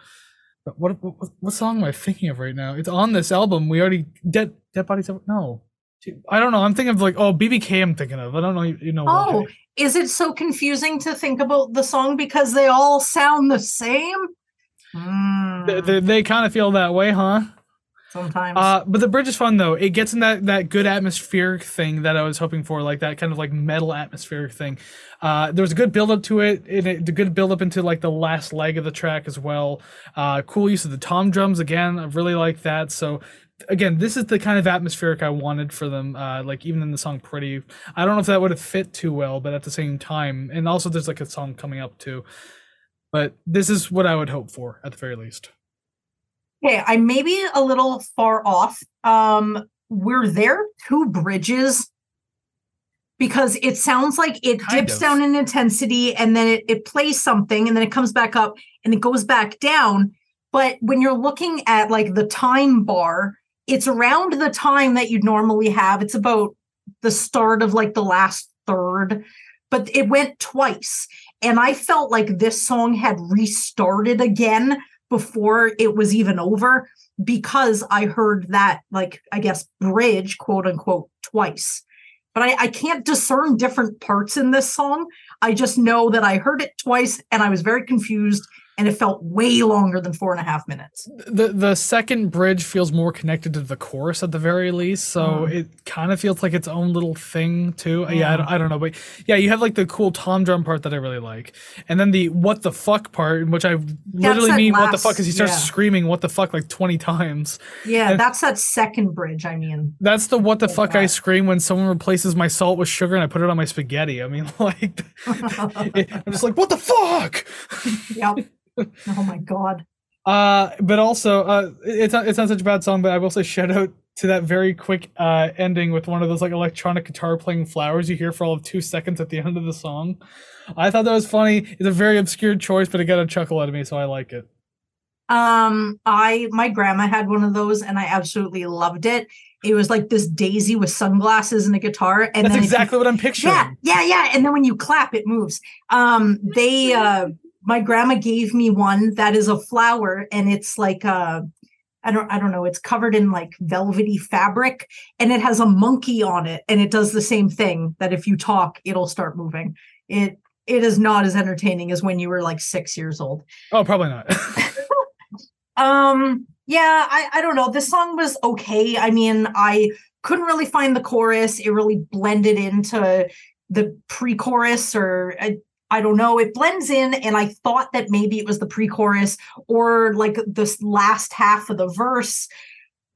What what, what song am I thinking of right now? It's on this album. We already dead dead bodies. No, I don't know. I'm thinking of like oh BBK. I'm thinking of. I don't know. You, you know. Oh, is it so confusing to think about the song because they all sound the same? they, Mm, they, they kind of feel that way, huh? Sometimes. Uh, but the bridge is fun though. It gets in that that good atmospheric thing that I was hoping for, like that kind of like metal atmospheric thing. Uh, there was a good build up to it, and it, the good build up into like the last leg of the track as well. Uh, cool use of the tom drums again. I really like that. So again, this is the kind of atmospheric I wanted for them. Uh, like even in the song "Pretty," I don't know if that would have fit too well, but at the same time, and also there's like a song coming up too. But this is what I would hope for at the very least. Okay, I may be a little far off. Um, were there two bridges? Because it sounds like it Kind dips of. down in intensity and then it, it plays something and then it comes back up and it goes back down. But when you're looking at like the time bar, it's around the time that you'd normally have. It's about the start of like the last third, but it went twice. And I felt like this song had restarted again before it was even over because I heard that, like, I guess, bridge, quote unquote, twice. But I, I can't discern different parts in this song. I just know that I heard it twice and I was very confused and it felt way longer than four and a half minutes. the the second bridge feels more connected to the chorus at the very least so Mm. it kind of feels like its own little thing too yeah I, don't, I don't know but yeah you have like the cool tom drum part that i really like and then the what the fuck part in which i literally that mean what the fuck because he starts yeah. screaming what the fuck like 20 times Yeah, And- that's that second bridge. I mean, that's the what the Like fuck i scream when someone replaces my salt with sugar and i put it on my spaghetti i mean like i'm just like what the fuck yep. Oh my god. Uh, but also, uh, it's not it's not such a bad song. But I will say shout out to that very quick uh ending with one of those like electronic guitar playing flowers you hear for all of two seconds at the end of the song. I thought that was funny. It's a very obscure choice, but it got a chuckle out of me, so I like it. Um, I my grandma had one of those and I absolutely loved it. It was like this daisy with sunglasses and a guitar, and That's then if you- exactly what I'm picturing. yeah, yeah, yeah. And then when you clap, it moves. Um, they uh my grandma gave me one that is a flower and it's like uh I don't I don't know, it's covered in like velvety fabric and it has a monkey on it and it does the same thing that if you talk, it'll start moving. It it is not as entertaining as when you were like six years old. Oh, probably not. Um, yeah, I, I don't know. This song was okay. I mean, I couldn't really find the chorus. It really blended into the pre-chorus or I, I don't know. It blends in and I thought that maybe it was the pre-chorus or like this last half of the verse.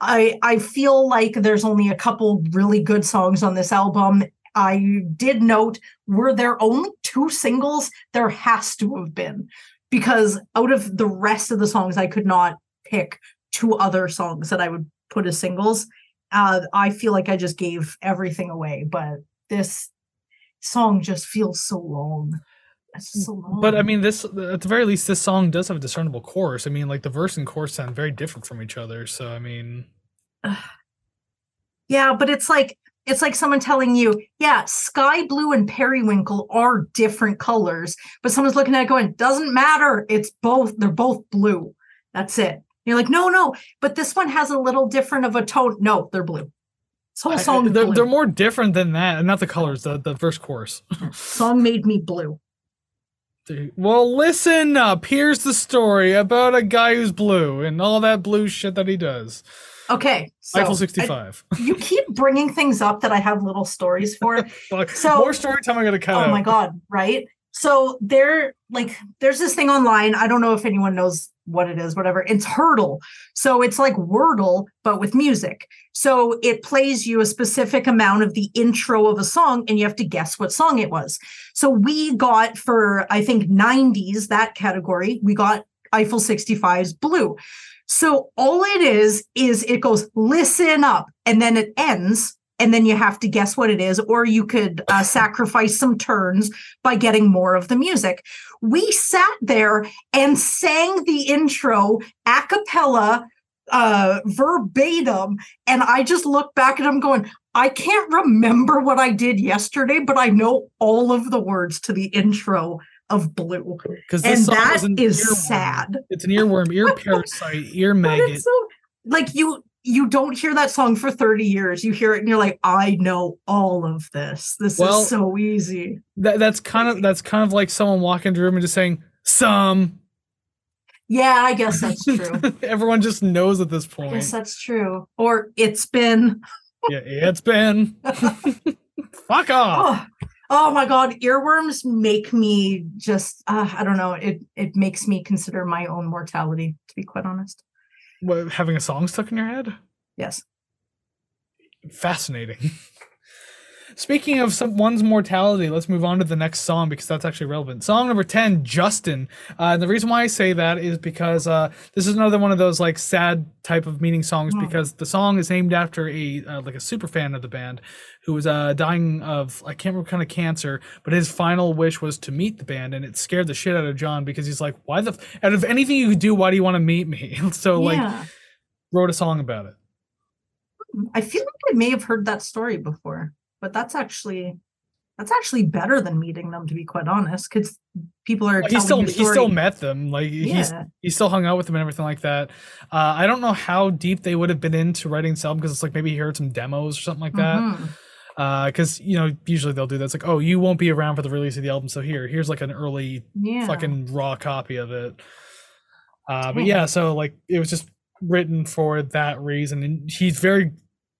I I feel like there's only a couple really good songs on this album. I did note were there only two singles? There has to have been because out of the rest of the songs I could not pick two other songs that I would put as singles. Uh, I feel like I just gave everything away, but this song just feels so long. So. But I mean, this at the very least, this song does have a discernible chorus. I mean, like the verse and chorus sound very different from each other. So I mean, yeah, but it's like it's like someone telling you, yeah, sky blue and periwinkle are different colors, but someone's looking at it going, doesn't matter. It's both. They're both blue. That's it. You're like, no, no, but this one has a little different of a tone. No, they're blue. This whole song, I, they're, they're, more different than that, and not the colors. The the verse chorus. song made me blue. Well, listen up. Here's the story about a guy who's blue and all that blue shit that he does. Okay. So Eiffel 65. I, you keep bringing things up that I have little stories for. so more story time I'm going to cut. Oh out. my God. Right. So there, like, there's this thing online. I don't know if anyone knows what it is, whatever. It's Heardle. So it's like Wordle, but with music. So it plays you a specific amount of the intro of a song, and you have to guess what song it was. So we got for, I think, 90s, that category, we got Eiffel 65's Blue. So all it is, is it goes, listen up, and then it ends and then you have to guess what it is, or you could uh, sacrifice some turns by getting more of the music. We sat there and sang the intro a cappella, uh, verbatim, and I just looked back at him going, I can't remember what I did yesterday, but I know all of the words to the intro of blue. Because and that is earworm. sad. It's an earworm, ear parasite, ear maggot. So, like you you don't hear that song for 30 years. You hear it and you're like, I know all of this. This well, is so easy. That, that's kind of that's kind of like someone walking into a room and just saying, some. Yeah, I guess that's true. Everyone just knows at this point. Yes, that's true. Or it's been. yeah, it's been. Fuck off. Oh, oh, my god, earworms make me just uh, I don't know, it it makes me consider my own mortality, to be quite honest. What, having a song stuck in your head? Yes. Fascinating. Speaking of someone's mortality, let's move on to the next song because that's actually relevant. Song number 10, Justin. Uh, the reason why I say that is because uh, this is another one of those like sad type of meaning songs oh. because the song is named after a uh, like a super fan of the band who was uh, dying of I can't remember kind of cancer, but his final wish was to meet the band, and it scared the shit out of John because he's like, "Why the f- out of anything you could do, why do you want to meet me?" so yeah. like, wrote a song about it. I feel like I may have heard that story before but that's actually that's actually better than meeting them to be quite honest because people are well, he still he still met them like yeah. he's he still hung out with them and everything like that uh, i don't know how deep they would have been into writing this album because it's like maybe he heard some demos or something like that mm-hmm because uh, you know usually they'll do that. It's like, oh, you won't be around for the release of the album, so here, here's like an early yeah. fucking raw copy of it. Uh, but yeah, so like it was just written for that reason, and he's very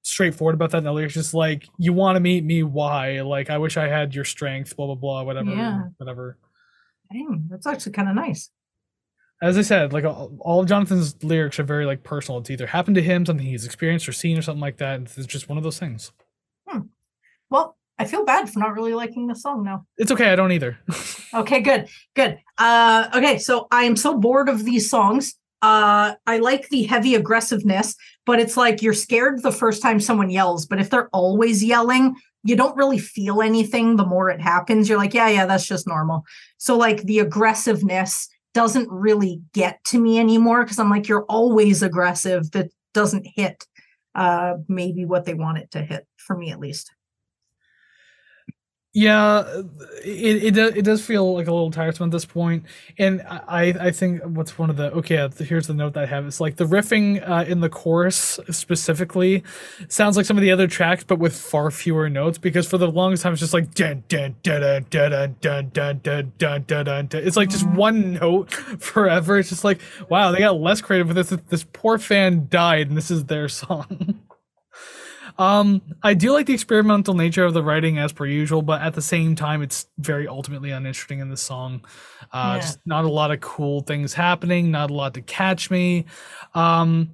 straightforward about that the lyrics. Just like, you want to meet me? Why? Like, I wish I had your strength. Blah blah blah. Whatever. Yeah. Whatever. Dang, that's actually kind of nice. As I said, like all of Jonathan's lyrics are very like personal. It's either happened to him, something he's experienced or seen, or something like that. It's just one of those things. Hmm. Well, I feel bad for not really liking the song now. It's okay, I don't either. okay, good. Good. Uh okay, so I am so bored of these songs uh i like the heavy aggressiveness but it's like you're scared the first time someone yells but if they're always yelling you don't really feel anything the more it happens. You're like yeah yeah that's just normal. So like the aggressiveness doesn't really get to me anymore because i'm like you're always aggressive. That doesn't hit uh maybe what they want it to hit for me at least yeah, it it does, it does feel like a little tiresome at this point, and I I think what's one of the okay here's the note that I have it's like the riffing uh, in the chorus specifically sounds like some of the other tracks but with far fewer notes because for the longest time it's just like dun dun dun dun dun dun dun dun dun dun dun it's like just one note forever. It's just like wow they got less creative with this. This poor fan died and this is their song. Um, I do like the experimental nature of the writing as per usual, but at the same time, it's very ultimately uninteresting in the song. Uh, yeah. Just not a lot of cool things happening, not a lot to catch me. Um,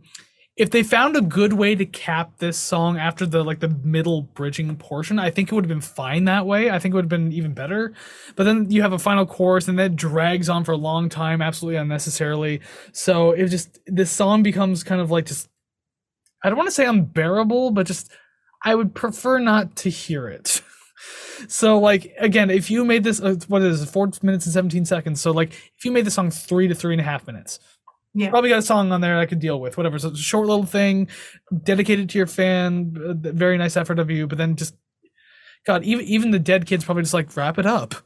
if they found a good way to cap this song after the like the middle bridging portion, I think it would have been fine that way. I think it would have been even better. But then you have a final chorus and that drags on for a long time, absolutely unnecessarily. So it just this song becomes kind of like just I don't want to say unbearable, but just I would prefer not to hear it. so like again, if you made this uh, what is it, four minutes and seventeen seconds. So like if you made the song three to three and a half minutes Yeah. Probably got a song on there I could deal with. Whatever. So it's a short little thing, dedicated to your fan. uh, Very nice effort of you. But then just, God, even even the dead kids probably just like wrap it up.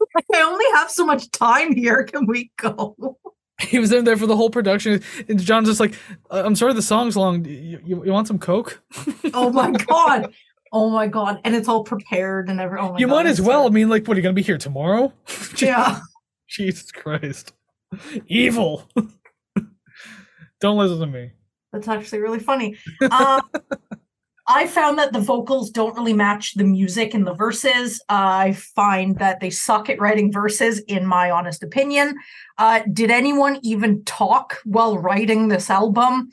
I only have so much time here. Can we go? he was in there for the whole production, and John's just like, "Uh, "I'm sorry, the song's long. You, you, you want some coke? Oh my god. Oh my god. And it's all prepared and everything. oh you god, might as well. I mean, like, what are you gonna be here tomorrow? Yeah. Jesus Christ, evil. Don't listen to me. That's actually really funny. Um, I found that the vocals don't really match the music in the verses. I find that they suck at writing verses, in my honest opinion. Uh, did anyone even talk while writing this album?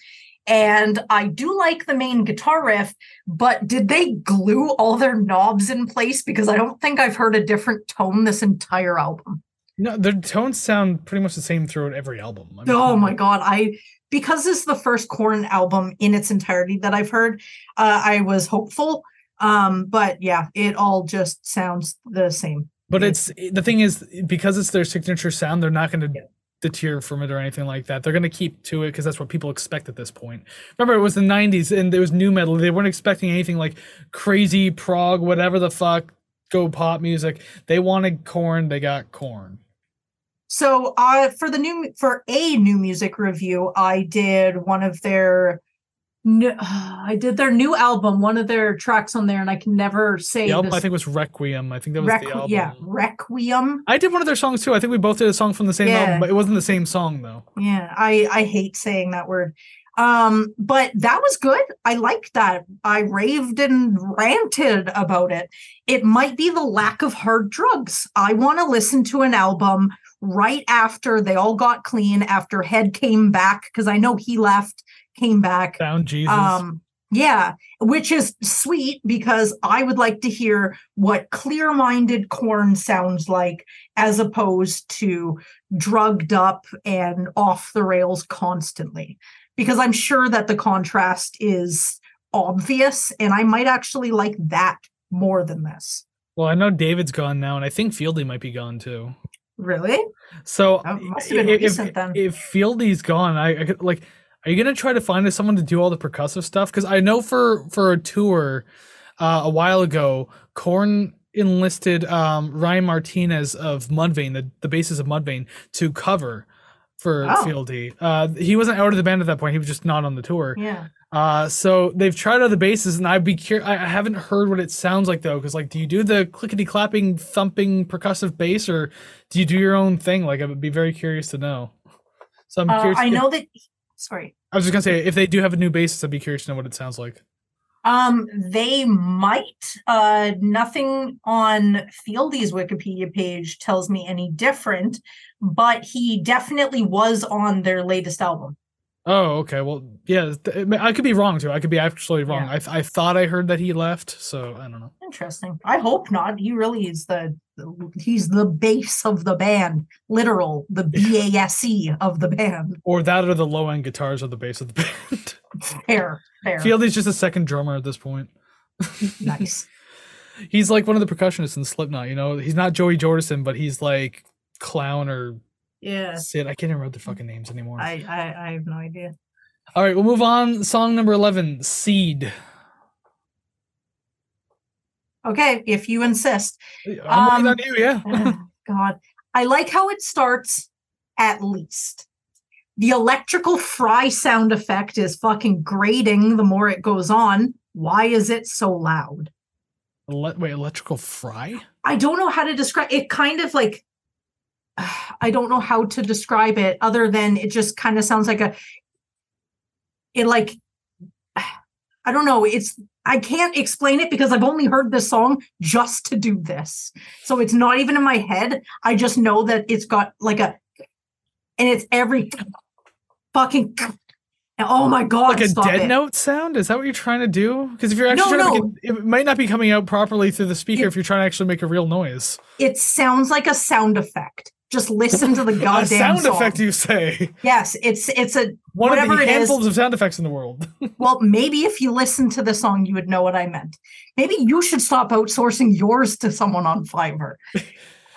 And I do like the main guitar riff, but did they glue all their knobs in place? Because I don't think I've heard a different tone this entire album. No, their tones sound pretty much the same throughout every album. I mean, Oh my god, I because this is the first Korn album in its entirety that I've heard, uh, I was hopeful. Um, but yeah, it all just sounds the same. But it's the thing is because it's their signature sound, they're not going to Yeah. deter from it or anything like that. They're going to keep to it because that's what people expect at this point. Remember, it was the '90s and there was nu metal. They weren't expecting anything like crazy prog, whatever the fuck, go pop music. They wanted Korn. They got Korn. So uh for the new for a new music review, I did one of their I did their new album, one of their tracks on there, and I can never say The album, I think, was Requiem. I think that was Requ- the album. yeah, Requiem. I did one of their songs too. I think we both did a song from the same Yeah. album, but it wasn't the same song though. Yeah, I I hate saying that word. Um, but that was good. I liked that. I raved and ranted about it. It might be the lack of hard drugs. I want to listen to an album right after they all got clean, after Head came back, because I know he left, came back. Found Jesus. Um, yeah, which is sweet because I would like to hear what clear minded Korn sounds like as opposed to drugged up and off the rails constantly. Because I'm sure that the contrast is obvious and I might actually like that more than this. well, I know David's gone now, and I think Fieldy might be gone too. Really? So That must have been if, recent then. if Fieldy's gone, I, I could like. Are you gonna try to find someone to do all the percussive stuff? Because I know for for a tour uh, a while ago, Korn enlisted um, Ryan Martinez of Mudvayne, the the basis of Mudvayne, to cover for Oh. Fieldy. Uh, he wasn't out of the band at that point; he was just not on the tour. Yeah. Uh, so they've tried other basses, and I'd be curious. I haven't heard what it sounds like though, because like, do you do the clickety clapping, thumping, percussive bass, or do you do your own thing? Like, I would be very curious to know. So I'm Uh, curious. I if- know that sorry. I was just gonna say if they do have a new bassist, I'd be curious to know what it sounds like. Um, they might. Uh, nothing on Fieldy's Wikipedia page tells me any different, but he definitely was on their latest album. Oh, okay. Well, yeah, I could be wrong too. I could be actually wrong. Yeah. I, I thought I heard that he left, so I don't know. Interesting. I hope not. He really is the, he's the base of the band, literal, the B A S E of the band. Or that, or the low end guitars of the bass of the band. Fair, fair, Fieldy's just a second drummer at this point. nice. He's like one of the percussionists in Slipknot. You know, he's not Joey Jordison, but he's like Clown or Yeah, Sid. I can't remember the fucking names anymore. I, I I have no idea. All right, we'll move on. Song number eleven, "Seed." Okay, if you insist. I'm Um, on you. Yeah. God, I like how it starts. At least the electrical fry sound effect is fucking grating. The more it goes on, why is it so loud? Ele- wait, electrical fry? I don't know how to describe it. Kind of like I don't know how to describe it other than it just kind of sounds like a it like I don't know. It's I can't explain it because I've only heard this song just to do this. So it's not even in my head. I just know that it's got like a and it's every fucking Oh my god! like a dead it. note sound? Is that what you're trying to do? Because if you're actually No, trying to no. make it, it might not be coming out properly through the speaker It- if you're trying to actually make a real noise. It sounds like a sound effect. Just listen to the a goddamn sound song. effect, you say? Yes, it's it's a One of the handfuls of sound effects in the world. well. Maybe if you listen to the song, you would know what I meant. Maybe you should stop outsourcing yours to someone on Fiverr.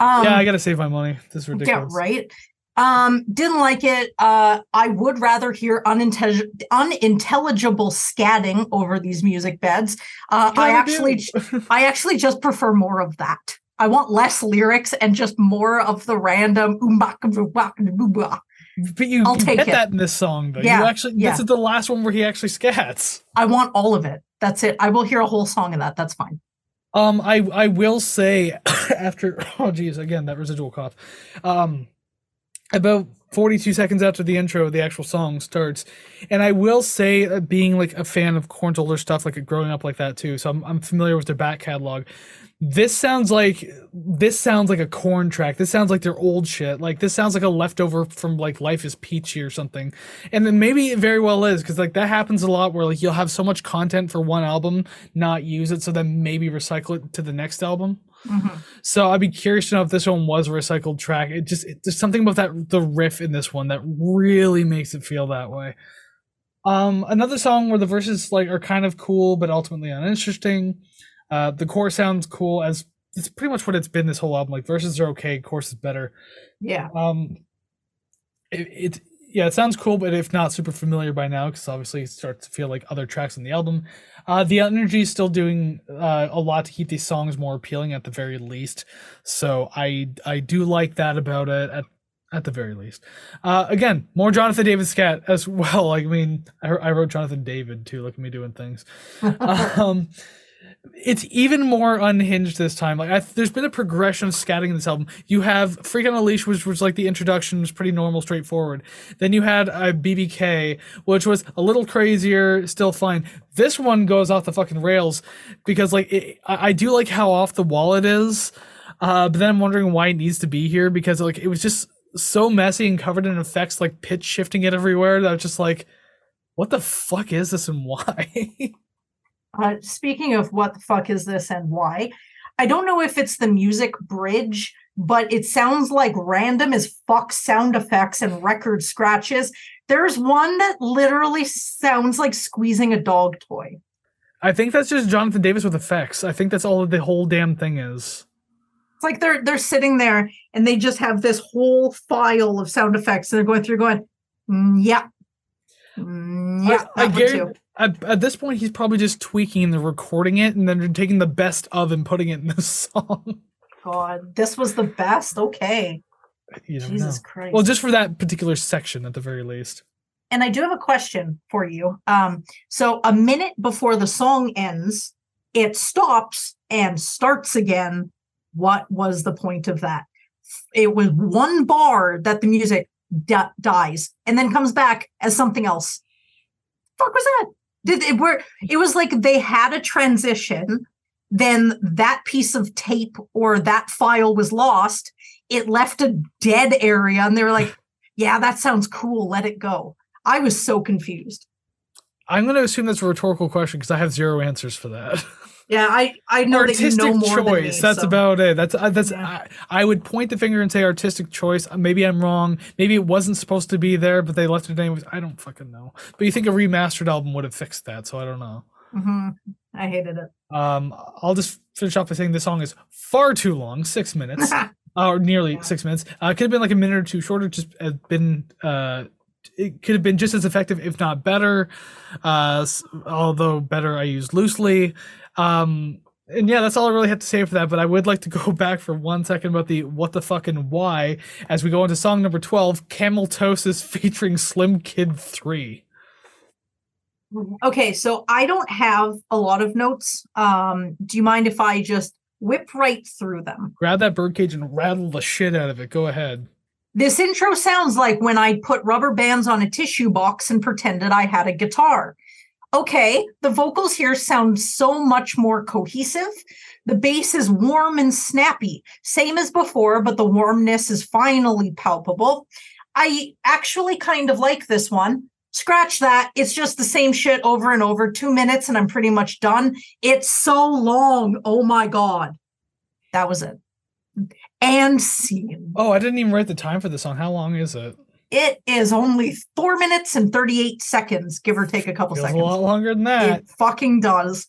Um, yeah, I gotta save my money. This is Yeah, ridiculous. right. Um, didn't like it. Uh, I would rather hear unintellig- unintelligible scatting over these music beds. Uh, I actually. I actually just prefer more of that. I want less lyrics and just more of the random. but you, I'll you take get it. that in this song, though. Yeah, you actually, yeah. this is the last one where he actually scats. I want all of it. That's it. I will hear a whole song of that. That's fine. Um, I I will say after oh geez, again that residual cough. Um, about forty two seconds after the intro, the actual song starts, and I will say, uh, being like a fan of Korn's older stuff, like growing up like that too, so I'm I'm familiar with their back catalog. This sounds like this sounds like a Korn track. This sounds like their old shit. Like this sounds like a leftover from like Life is Peachy or something. And then maybe it very well is because like that happens a lot where like you'll have so much content for one album, not use it, so then maybe recycle it to the next album. Mhm. So I'd be curious to know if this one was a recycled track. It just it, there's something about that the riff in this one that really makes it feel that way. Um, another song where the verses like are kind of cool but ultimately uninteresting. Uh, the core sounds cool as it's pretty much what it's been this whole album. Like verses are okay, chorus is better. Yeah. Um, it, it yeah, it sounds cool, but if not super familiar by now, because obviously it starts to feel like other tracks on the album. Uh, the energy is still doing uh, a lot to keep these songs more appealing at the very least. So I I do like that about it at at the very least. Uh, again, more Jonathan David scat as well. I mean, I, I wrote Jonathan David too. Look at me doing things. um, it's even more unhinged this time. Like, I, there's been a progression of scatting in this album. You have Freak on a Leash, which was like the introduction, was pretty normal, straightforward. Then you had a BBK, which was a little crazier, still fine. This one goes off the fucking rails because, like, it, I, I do like how off the wall it is. Uh, but then I'm wondering why it needs to be here because, like, it was just so messy and covered in effects, like pitch shifting it everywhere. That I was just like, what the fuck is this and why? Uh, speaking of what the fuck is this and why, I don't know if it's the music bridge, but it sounds like random as fuck sound effects and record scratches. There's one that literally sounds like squeezing a dog toy. I think that's just Jonathan Davis with effects. I think that's all the whole damn thing is. It's like they're they're sitting there and they just have this whole file of sound effects and they're going through going, "Mm, yeah, Mm, yeah, I, I that too." guarantee at, at this point he's probably just tweaking and recording it and then taking the best of and putting it in the song. God, this was the best. Okay, Jesus know. Christ. Well, just for that particular section at the very least. and I do have a question for you. Um, so a minute before the song ends, it stops and starts again. What was the point of that? It was one bar that the music di- dies and then comes back as something else. Fuck was that? Did it were it was like they had a transition, then that piece of tape or that file was lost. It left a dead area, and they were like, "Yeah, that sounds cool. Let it go." I was so confused. I'm going to assume that's a rhetorical question because I have zero answers for that. Yeah, I I know that you artistic know more choice. than me. that's so- about it. That's uh, that's. Yeah. I, I would point the finger and say artistic choice. Uh, Maybe I'm wrong. Maybe it wasn't supposed to be there, but they left it anyways. I don't fucking know. But you think a remastered album would have fixed that? So I don't know. Mhm. I hated it. Um, I'll just finish off by saying this song is far too long, six minutes, uh, or nearly six minutes. Uh, it could have been like a minute or two shorter. Just been. Uh, it could have been just as effective, if not better. Uh, although better, I use loosely. Um, and yeah, that's all I really have to say for that. But I would like to go back for one second about the what the fuck and why as we go into song number twelve, Cameltosis featuring Slimkid3. okay, so I don't have a lot of notes. Um, do you mind if I just whip right through them? Grab that birdcage and rattle the shit out of it. Go ahead. This intro sounds like when I put rubber bands on a tissue box and pretended I had a guitar. Okay, the vocals here sound so much more cohesive. The bass is warm and snappy, same as before, but the warmness is finally palpable. I actually kind of like this one. scratch that. It's just the same shit over and over. Two minutes and I'm pretty much done. It's so long. Oh my God. That was it. And scene. Oh, I didn't even write the time for the song. How long is it? It is only four minutes and 38 seconds, give or take a couple Feels seconds. a lot longer than that. It fucking does.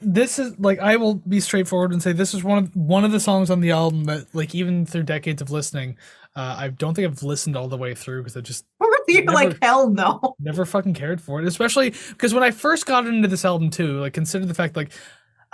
this is like I will be straightforward and say this is one of one of the songs on the album that like even through decades of listening, uh, I don't think I've listened all the way through because I just You're Never- like, hell no. never fucking cared for it. Especially because when I first got into this album too, like consider the fact like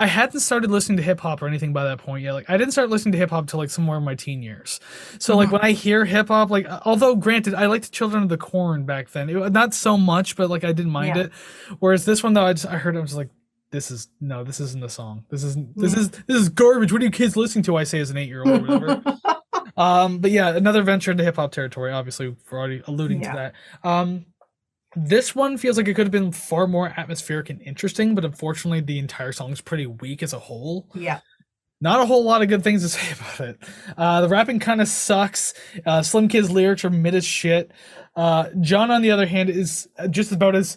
I hadn't started listening to hip hop or anything by that point yet. Like I didn't start listening to hip hop till like somewhere in my teen years. So like Mhm. when I hear hip hop, like although granted I liked Children of the Korn back then, it, not so much, but like I didn't mind Yeah. it. Whereas this one though, I just I heard it, I was like, this is no, this isn't a song. This isn't this Yeah. is this is garbage. What are you kids listening to? I say as an eight year old or whatever. um, but yeah, another venture into hip hop territory. Obviously, we're already alluding Yeah. to that. Um, this one feels like it could have been far more atmospheric and interesting, but unfortunately, the entire song is pretty weak as a whole. yeah. Not a whole lot of good things to say about it. Uh, the rapping kind of sucks. Uh, Slim Kid's lyrics are mid as shit. Uh, John, on the other hand, is just about as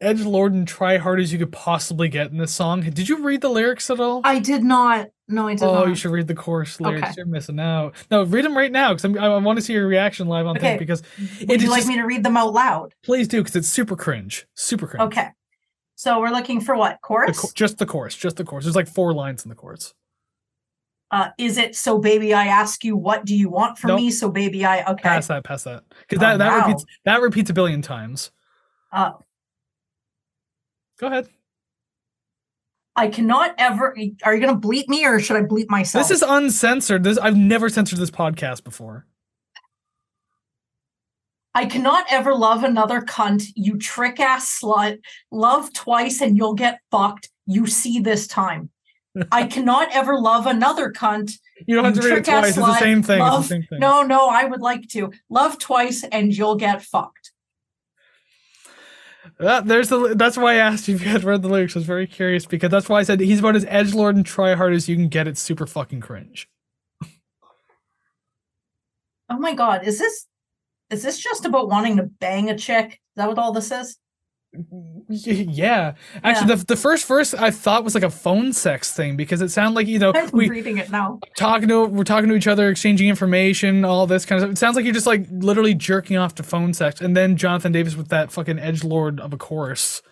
edge lord and try hard as you could possibly get in this song. Did you read the lyrics at all? I did not. No, I did not. Oh, not. you should read the chorus lyrics. Okay. You're missing out. No, read them right now because I, I want to see your reaction live on Okay. tape. Because Would you like just- me to read them out loud? please do because it's super cringe, super cringe. Okay. So we're looking for what? The Chorus? cho- just the chorus, just the chorus. There's like four lines in the chorus. uh, is it so baby I ask you what do you want from Nope. me? So baby I okay. Pass that, pass that, because Oh, that that wow. repeats that repeats a billion times. Uh, Go ahead. I cannot ever are you gonna bleep me or should I bleep myself? This is uncensored. This I've never censored this podcast before. I cannot ever love another cunt, you trick ass slut. Love twice and you'll get fucked. You see this time. I cannot ever love another cunt. You don't have to read it twice. It's the. Love- it's the same thing. No, no, I would like to. Love twice and you'll get fucked. That, there's the. That's why I asked if you had read the lyrics. I was very curious because that's why I said he's about as edge lord and try hard as you can get. It's super fucking cringe. Oh my god, is this is this just about wanting to bang a chick? Is that what all this is? Yeah, actually, the the first verse I thought was like a phone sex thing because it sounded like you know we reading it now. talking to we're talking to each other, exchanging information, all this kind of stuff. It sounds like you're just like literally jerking off to phone sex, and then Jonathan Davis with that fucking edge lord of a chorus.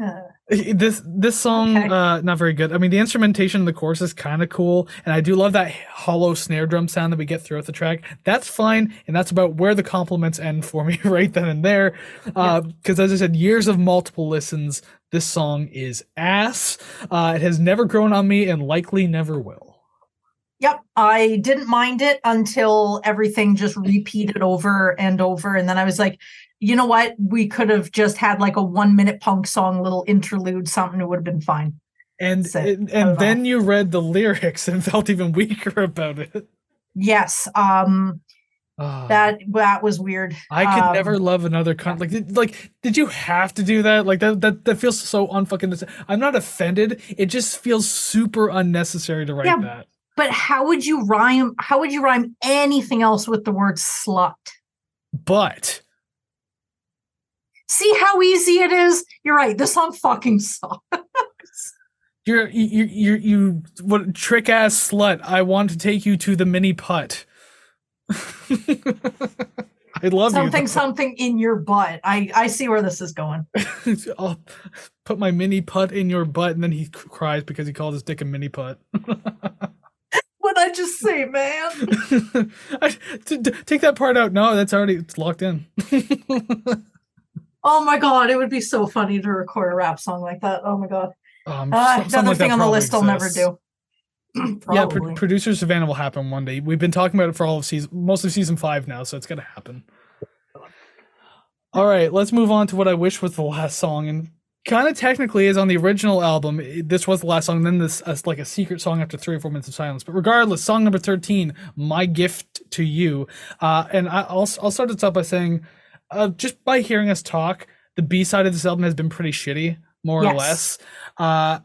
Uh, This this song Okay. uh not very good. I mean the instrumentation in the chorus is kind of cool and I do love that hollow snare drum sound that we get throughout the track. That's fine and that's about where the compliments end for me right then and there. Uh cuz as I said years of multiple listens this song is ass. Uh it has never grown on me and likely never will. Yep, I didn't mind it until everything just repeated over and over. And then I was like, you know what? We could have just had like a one minute punk song, little interlude, something, it would have been fine. And it. and, and then you read the lyrics and felt even weaker about it. Yes, um, Ah. that that was weird. I could Um, never love another cunt. Like, did, like, did you have to do that? Like, that that, that feels so unfucking. I'm not offended. It just feels super unnecessary to write Yeah. that. But how would you rhyme? How would you rhyme anything else with the word slut? But See how easy it is? You're right. This song fucking sucks. you're you you you what trick ass slut. I want to take you to the mini putt. I love something, you. something in your butt. I I see where this is going. I'll put my mini putt in your butt, and then he cries because he called his dick a mini putt. What I just say, man? I, t- t- take that part out. No, that's already it's locked in. Oh my god, it would be so funny to record a rap song like that. Oh my god. Um, Uh, another like thing on the list I'll never do. Yeah, pro- producer Savannah will happen one day. We've been talking about it for all of season, most of season five now, so it's gonna happen. All right, let's move on to what I wish was the last song, and kind of technically is on the original album. This was the last song. Then this as like a secret song after three or four minutes of silence. But regardless, song number thirteen, "My Gift to You," uh, and I, I'll I'll start this up by saying, uh, just by hearing us talk, the B side of this album has been pretty shitty, more or less. Uh,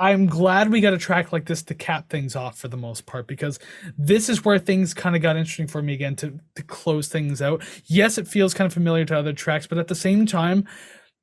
I'm glad we got a track like this to cap things off for the most part because this is where things kind of got interesting for me again to to close things out. Yes, it feels kind of familiar to other tracks, but at the same time,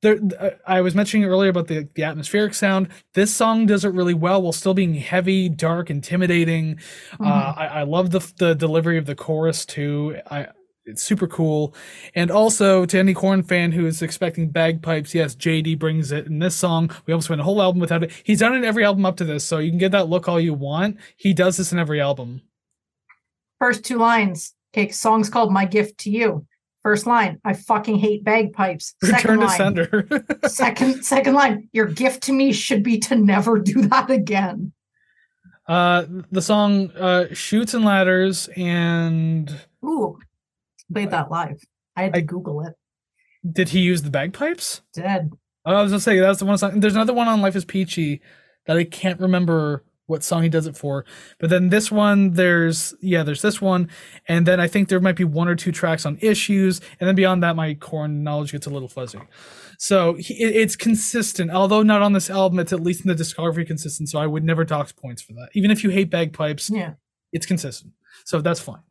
there uh, I was mentioning earlier about the the atmospheric sound. This song does it really well while still being heavy, dark, intimidating. Uh, Mhm. I, I love the the delivery of the chorus too. I it's super cool. And also to any Korn fan who is expecting bagpipes, yes, JD brings it in this song. We almost went a whole album without it. He's done it in every album up to this, so you can get that look all you want. He does this in every album. First two lines. Okay, song's called My Gift to You. First line, I fucking hate bagpipes. Return Second to line, sender. second second line, your gift to me should be to never do that again. uh, the song uh, "Shoots and Ladders" and Ooh, played that live. I had to I- Google it. did he use the bagpipes? Dead. Oh, I was gonna say that's the one song. There's another one on "Life Is Peachy" that I can't remember what song he does it for. But then this one, there's yeah, there's this one, and then I think there might be one or two tracks on "Issues," and then beyond that, my Korn knowledge gets a little fuzzy. So he, it- it's consistent, although not on this album. It's at least in the discography consistent. So I would never dox points for that. Even if you hate bagpipes, Yeah. it's consistent. So that's fine.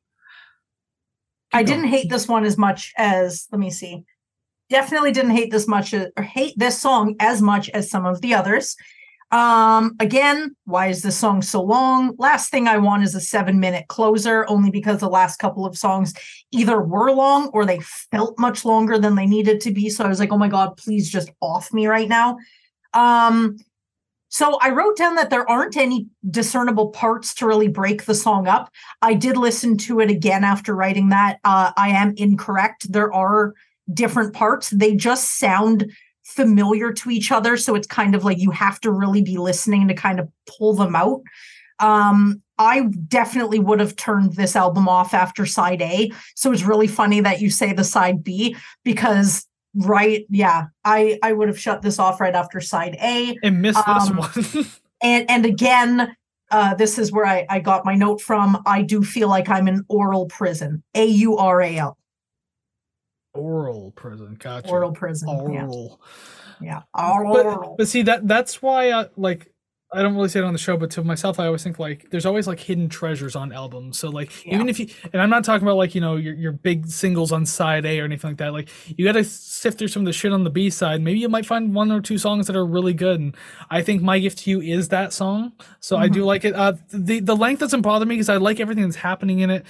I didn't hate this one as much as let me see. Definitely didn't hate this much or hate this song as much as some of the others. Um again, why is this song so long? Last thing I want is a 7-minute closer only because the last couple of songs either were long or they felt much longer than they needed to be. So I was like, "Oh my god, please just off me right now." Um so I wrote down that there aren't any discernible parts to really break the song up. I did listen to it again after writing that. Uh, I am incorrect. There are different parts. They just sound familiar to each other. So it's kind of like you have to really be listening to kind of pull them out. Um, I definitely would have turned this album off after side A. So it's really funny that you say the side B because right, yeah, I I would have shut this off right after side A and miss Um, this one. and and again uh this is where I, I got my note from i do feel like i'm in aural prison a-u-r-a-l Oral prison, gotcha. oral prison yeah Oral. yeah but, oral but see that that's why I like I don't really say it on the show, but to myself, I always think like there's always like hidden treasures on albums. So like even if you and I'm not talking about like you know your your big singles on side A or anything like that. Like you got to sift through some of the shit on the B side. Maybe you might find one or two songs that are really good. And I think My Gift to You is that song. So I do like it. Uh, the the length doesn't bother me because I like everything that's happening in it.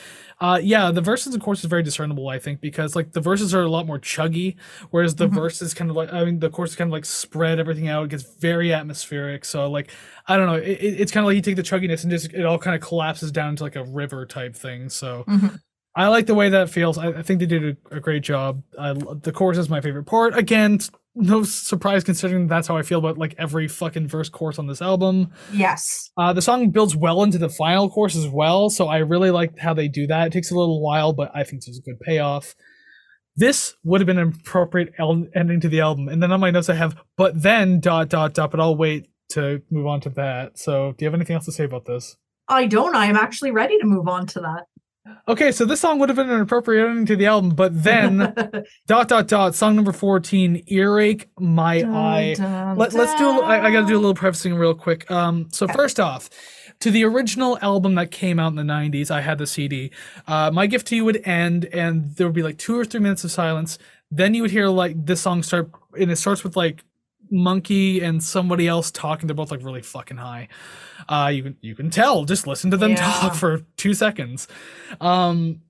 Uh, yeah, the verses of course is very discernible. I think because like the verses are a lot more chuggy, whereas the Mhm. verses kind of like I mean the chorus kind of like spread everything out. It gets very atmospheric. So like I don't know. It, it- it's kind of like you take the chugginess and just it all kind of collapses down into like a river type thing. So Mhm. I like the way that feels. I, I think they did a, a great job. I, the chorus is my favorite part. Again, no surprise considering that's how I feel about like every fucking verse course on this album. yes Uh, the song builds well into the final course as well, so I really like how they do that. It takes a little while, but I think there's a good payoff. This would have been an appropriate el- ending to the album. And then on my notes, I have, but then dot dot dot. But I'll wait to move on to that. So, do you have anything else to say about this? i don't i am actually ready to move on to that Okay, so this song would have been an appropriate ending to the album, but then dot dot dot. Song number fourteen, earache, my eye. Let, let's do. A, I, I got to do a little prefacing real quick. Um, so Okay. first off, to the original album that came out in the '90s, I had the CD. Uh, My gift to you would end, and there would be like two or three minutes of silence. Then you would hear like this song start, and it starts with like Munky and somebody else talking. They're both like really fucking high. Uh, you can you can tell. Just listen to them Yeah. talk for two seconds. Um,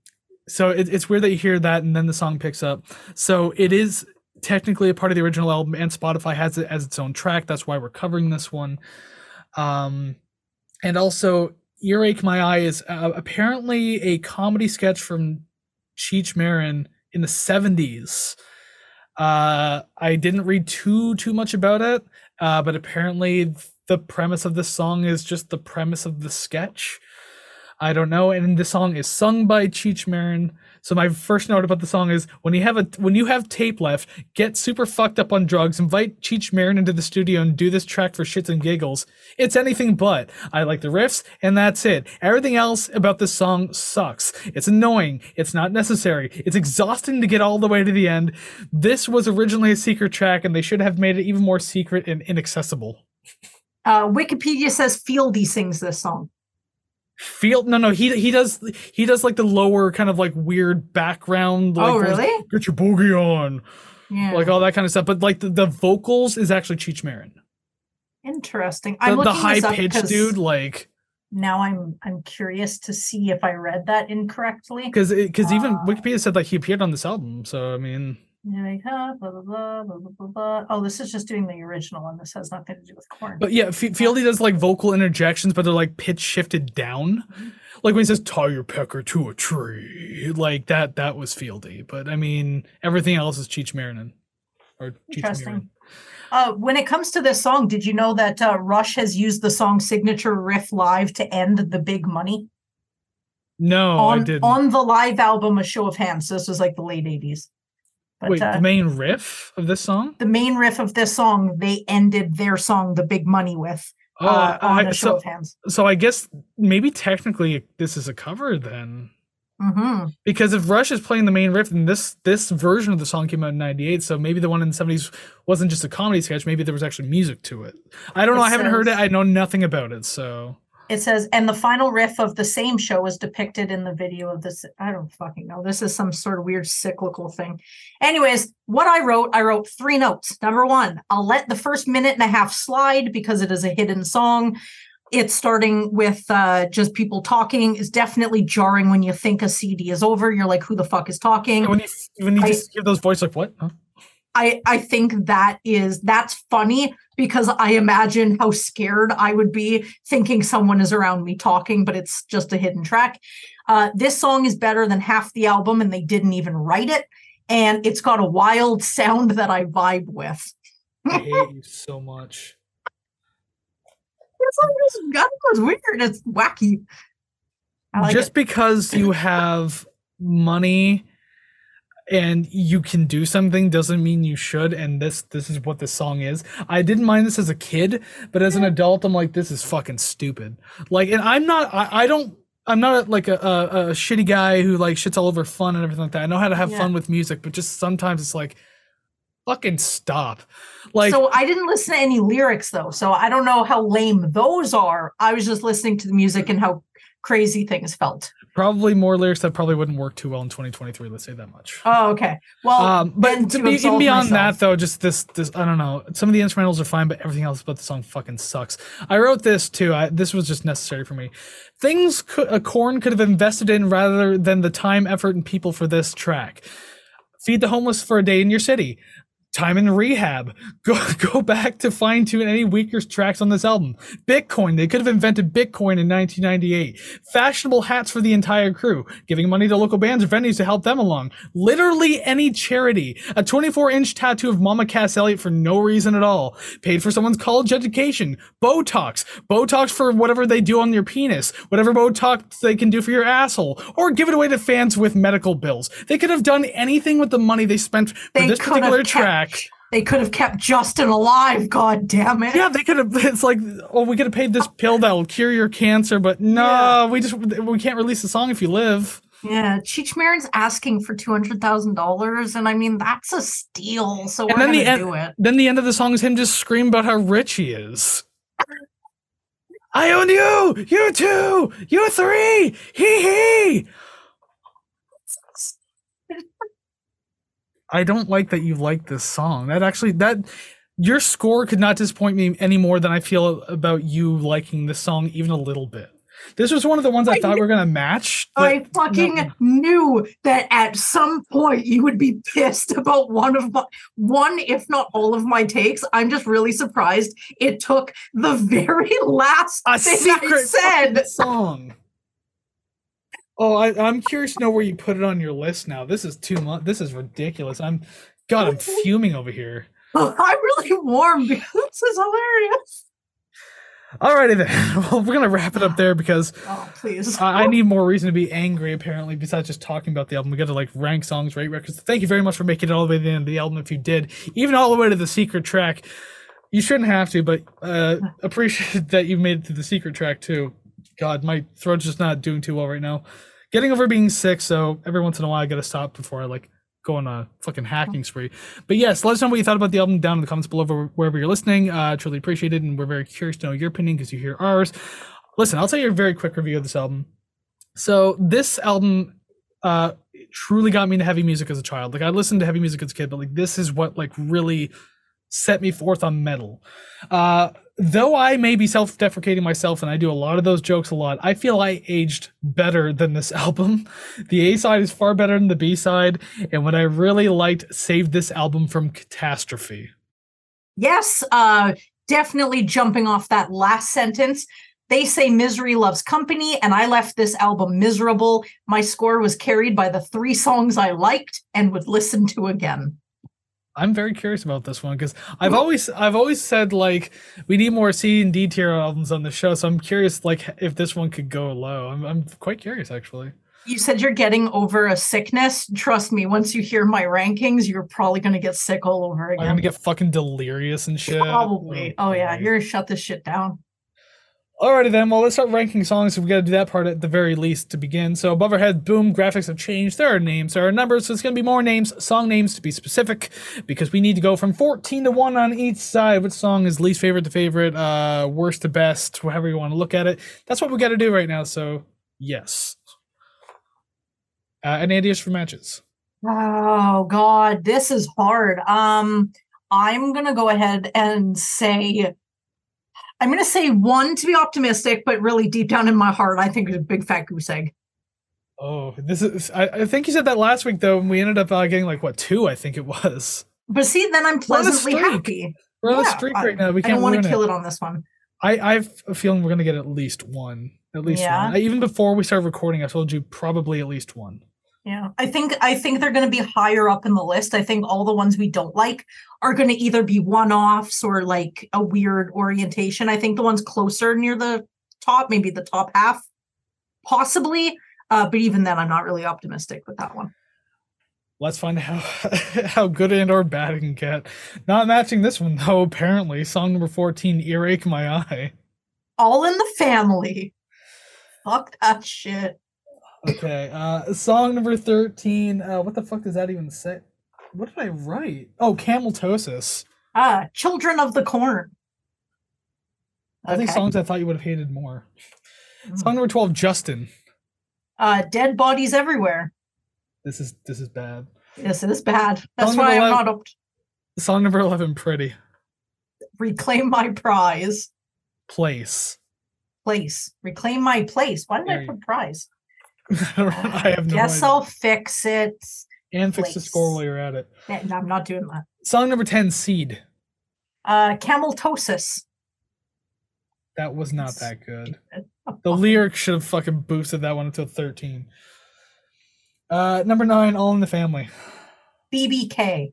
so it, it's weird that you hear that and then the song picks up. So it is technically a part of the original album, and Spotify has it as its own track. That's why we're covering this one. Um, and also, Earache My Eye is uh, apparently a comedy sketch from Cheech Marin in the 70s. Uh, I didn't read too too much about it, uh, but apparently the premise of this song is just the premise of the sketch. I don't know. And the song is sung by Cheech Marin. So my first note about the song is when you have a when you have tape left, get super fucked up on drugs, invite Cheech Marin into the studio and do this track for shits and giggles. It's anything but. I like the riffs, and that's it. Everything else about this song sucks. It's annoying. It's not necessary. It's exhausting to get all the way to the end. This was originally a secret track, and they should have made it even more secret and inaccessible. Uh, Wikipedia says Fieldy sings this song. Field no no he he does he does like the lower kind of like weird background like oh, really? get your boogie on Yeah. like all that kind of stuff but like the, the vocals is actually Cheech Marin Interesting. the, I'm the looking high pitched dude like Now I'm I'm curious to see if I read that incorrectly. because because even Uh, Wikipedia said like he appeared on this album so I mean Yeah, like, huh, blah, blah, blah, blah, blah, blah, blah. Oh, this is just doing the original one. This has nothing to do with Korn. but yeah F- Fieldy does like vocal interjections but they're like pitch shifted down Mm-hmm. like when he says tie your pecker to a tree like that that was Fieldy but I mean everything else is Cheech Marin or Cheech Interesting. Marin. Uh, when it comes to this song, did you know that uh, Rush has used the song signature riff live to end the big money no Oh, I on didn't on the live album A Show of Hands? So This was like the late '80s. But Wait, uh, the main riff of this song? the main riff of this song, they ended their song "The Big Money" with Oh, uh, on I- A Show so, of Hands. so I guess maybe technically this is a cover then, hmm because if Rush is playing the main riff, then this this version of the song came out in '98, so maybe the one in the '70s wasn't just a comedy sketch. Maybe there was actually music to it. I don't know. I haven't heard it. I know nothing about it. So It says, and the final riff of the same show is depicted in the video of this. I don't fucking know. This is some sort of weird cyclical thing. Anyways, what I wrote, I wrote three notes. Number one, I'll let the first minute and a half slide because it is a hidden song. It's starting with uh, just people talking is definitely jarring when you think a CD is over. You're like, who the fuck is talking? when you when you I- just hear those voices, like what? Huh? I I think that is that's funny because I imagine how scared I would be thinking someone is around me talking, but it's just a hidden track. Uh, this song is better than half the album, and they didn't even write it. And it's got a wild sound that I vibe with. I hate you so much. It's like this gun was weird. It's wacky. Like just it. because you have money and you can do something doesn't mean you should and this this is what this song is i didn't mind this as a kid but as an adult i'm like this is fucking stupid like and i'm not i, I don't i'm not like a, a, a shitty guy who like shits all over fun and everything like that i know how to have Yeah. fun with music but just sometimes it's like fucking stop like so I didn't listen to any lyrics though, so I don't know how lame those are. I was just listening to the music and how crazy things felt. Probably more lyrics that probably wouldn't work too well in 2023 let's say that much. Oh, okay. Well, um, but to be, even beyond myself- that though just this this i don't know. Some of the instrumentals are fine but everything else about the song fucking sucks. I wrote this too. I, this was just necessary for me. Things could, a Korn could have invested in rather than the time effort and people for this track. Feed the homeless for a day in your city time in rehab. Go go back to fine tune any weaker tracks on this album. Bitcoin they could have invented bitcoin in 1998 fashionable hats for the entire crew giving money to local bands or venues to help them along. Literally any charity. A 24 inch tattoo of mama cass elliot for no reason at all. Paid for someone's college education. Botox. Botox for whatever they do on your penis. Whatever botox they can do for your asshole. Or give it away to fans with medical bills. They could have done anything with the money they spent for They this particular kept- track They could have kept Justin alive. God damn it. yeah, they could have. It's like, oh, we could have paid this pill that will cure your cancer, but no, Yeah. we just we can't release the song if you live. Yeah, Cheech Marin's asking for two hundred thousand dollars, and I mean that's a steal. So And we're then the gonna end- do it. Then the end of the song is him just screaming about how rich he is. I own you, you two, you three, hee hee. I don't like that you like this song. That actually that your score could not disappoint me any more than I feel about you liking this song even a little bit. This was one of the ones I I thought we were gonna match. I fucking no. knew that at some point you would be pissed about one of my one, if not all of my takes. I'm just really surprised it took the very last a thing secret I said. song. Oh, I, I'm curious to know where you put it on your list now. This is too much. This is ridiculous. I'm, God, I'm fuming over here. I'm really warm because this is hilarious. Alrighty then. Well, we're gonna wrap it up there because Oh, please. I, I need more reason to be angry. Apparently, besides just talking about the album, we got to like rank songs, rate records. Thank you very much for making it all the way to the end of the album. If you did, even all the way to the secret track, you shouldn't have to, but uh, appreciate that you made it to the secret track too. God, my throat's just not doing too well right now. Getting over being sick, so every once in a while I got to stop before I like go on a fucking hacking spree. But yes, let us know what you thought about the album down in the comments below wherever you're listening. Uh, truly appreciate it, and we're very curious to know your opinion because you hear ours. Listen, I'll tell you a very quick review of this album. So this album uh truly got me into heavy music as a child. Like I listened to heavy music as a kid, but like this is what like really set me forth on metal. Uh though I may be self-deprecating myself and I do a lot of those jokes a lot, I feel I aged better than this album. The A side is far better than the B side, and what I really liked saved this album from catastrophe. Yes, uh definitely jumping off that last sentence. They say misery loves company, and I left this album miserable. My score was carried by the three songs I liked and would listen to again. I'm very curious about this one because I've always I've always said like we need more C and D tier albums on the show, so I'm curious like if this one could go low. I'm I'm quite curious actually. You said you're getting over a sickness. Trust me, once you hear my rankings, you're probably gonna get sick all over again. I'm gonna get fucking delirious and shit. Probably. Oh, oh yeah, you're gonna shut this shit down. Alrighty then, well let's start ranking songs. We've got to do that part at the very least to begin. So above our head, boom, graphics have changed. There are names, there are numbers, so it's going to be more names, song names to be specific, because we need to go from 14 to 1 on each side. Which song is least favorite to favorite, uh, worst to best, however you want to look at it. That's what we got to do right now, so yes. Uh, any ideas for matches? Oh god, this is hard. Um, I'm gonna go ahead and say I'm going to say one to be optimistic, but really deep down in my heart, I think it's a big fat goose egg. Oh, this is. I, I think you said that last week though, and we ended up uh, getting like what two? I think it was. But see, then I'm pleasantly happy. We're on yeah, a streak right now. We can't. I don't want to kill it. it on this one. I I have a feeling we're gonna get at least one. At least yeah. one. I, even before we started recording, I told you probably at least one. Yeah, I think I think they're going to be higher up in the list. I think all the ones we don't like are going to either be one-offs or like a weird orientation. I think the ones closer near the top, maybe the top half, possibly. Uh, but even then, I'm not really optimistic with that one. Let's find out how, how good and or bad it can get. Not matching this one though. Apparently, song number fourteen, "Earache My Eye." All in the family. Fuck that shit. Okay, uh, song number 13. Uh, what the fuck does that even say? What did I write? Oh, Cameltosis. Ah, Children of the Korn. I think songs I thought you would have hated more. Mm. Song number 12, Justin. Uh, Dead Bodies Everywhere. This is this is bad. This is bad. That's song why I'm 11, not up. Song number 11, Pretty. Reclaim My Prize. Place. Place. Reclaim My Place. Why did there I put prize? I have no Guess idea. I'll fix it. And fix the score while you're at it. I'm not doing that. Song number 10, Seed. Uh, Cameltosis. That was not that good. The lyric should have fucking boosted that one until 13. Uh, number nine, All in the Family. BBK.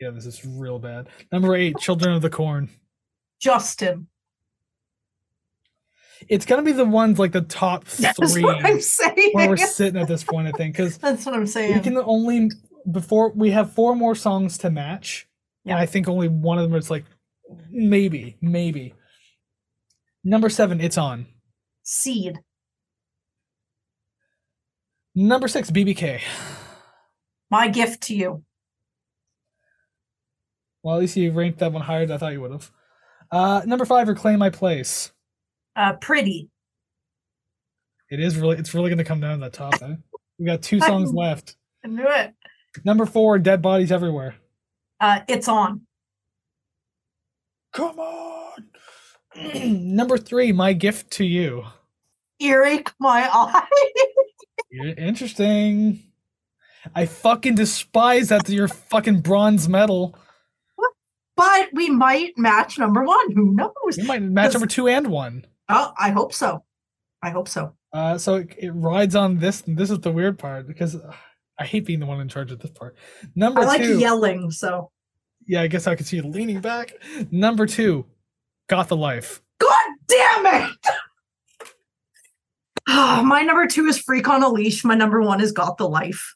Yeah, this is real bad. Number eight, Children of the Korn. Justin it's gonna be the ones like the top That's three. What I'm saying. Where we're sitting at this point, I think, because that's what I'm saying. We can only before we have four more songs to match, yeah. and I think only one of them is like maybe, maybe. Number seven, it's on. Seed. Number six, BBK. My gift to you. Well, at least you ranked that one higher than I thought you would have. Uh, number five, Reclaim My Place uh, pretty. It is really, it's really going to come down to that top. Eh? We got two songs left. I knew it. Number four, Dead Bodies Everywhere. Uh, it's on. Come on. Number three, My Gift to You. Earache my eye. Interesting. I fucking despise that you're fucking bronze medal. But we might match number one. Who knows? We might match number two and one. Oh, I hope so. I hope so. Uh, so it, it rides on this. this is the weird part because uh, I hate being the one in charge of this part. Number I like two, yelling, so yeah, I guess I could see you leaning back. Number two, got the life. God damn it! My number two is Freak on a Leash. My number one is Got the Life.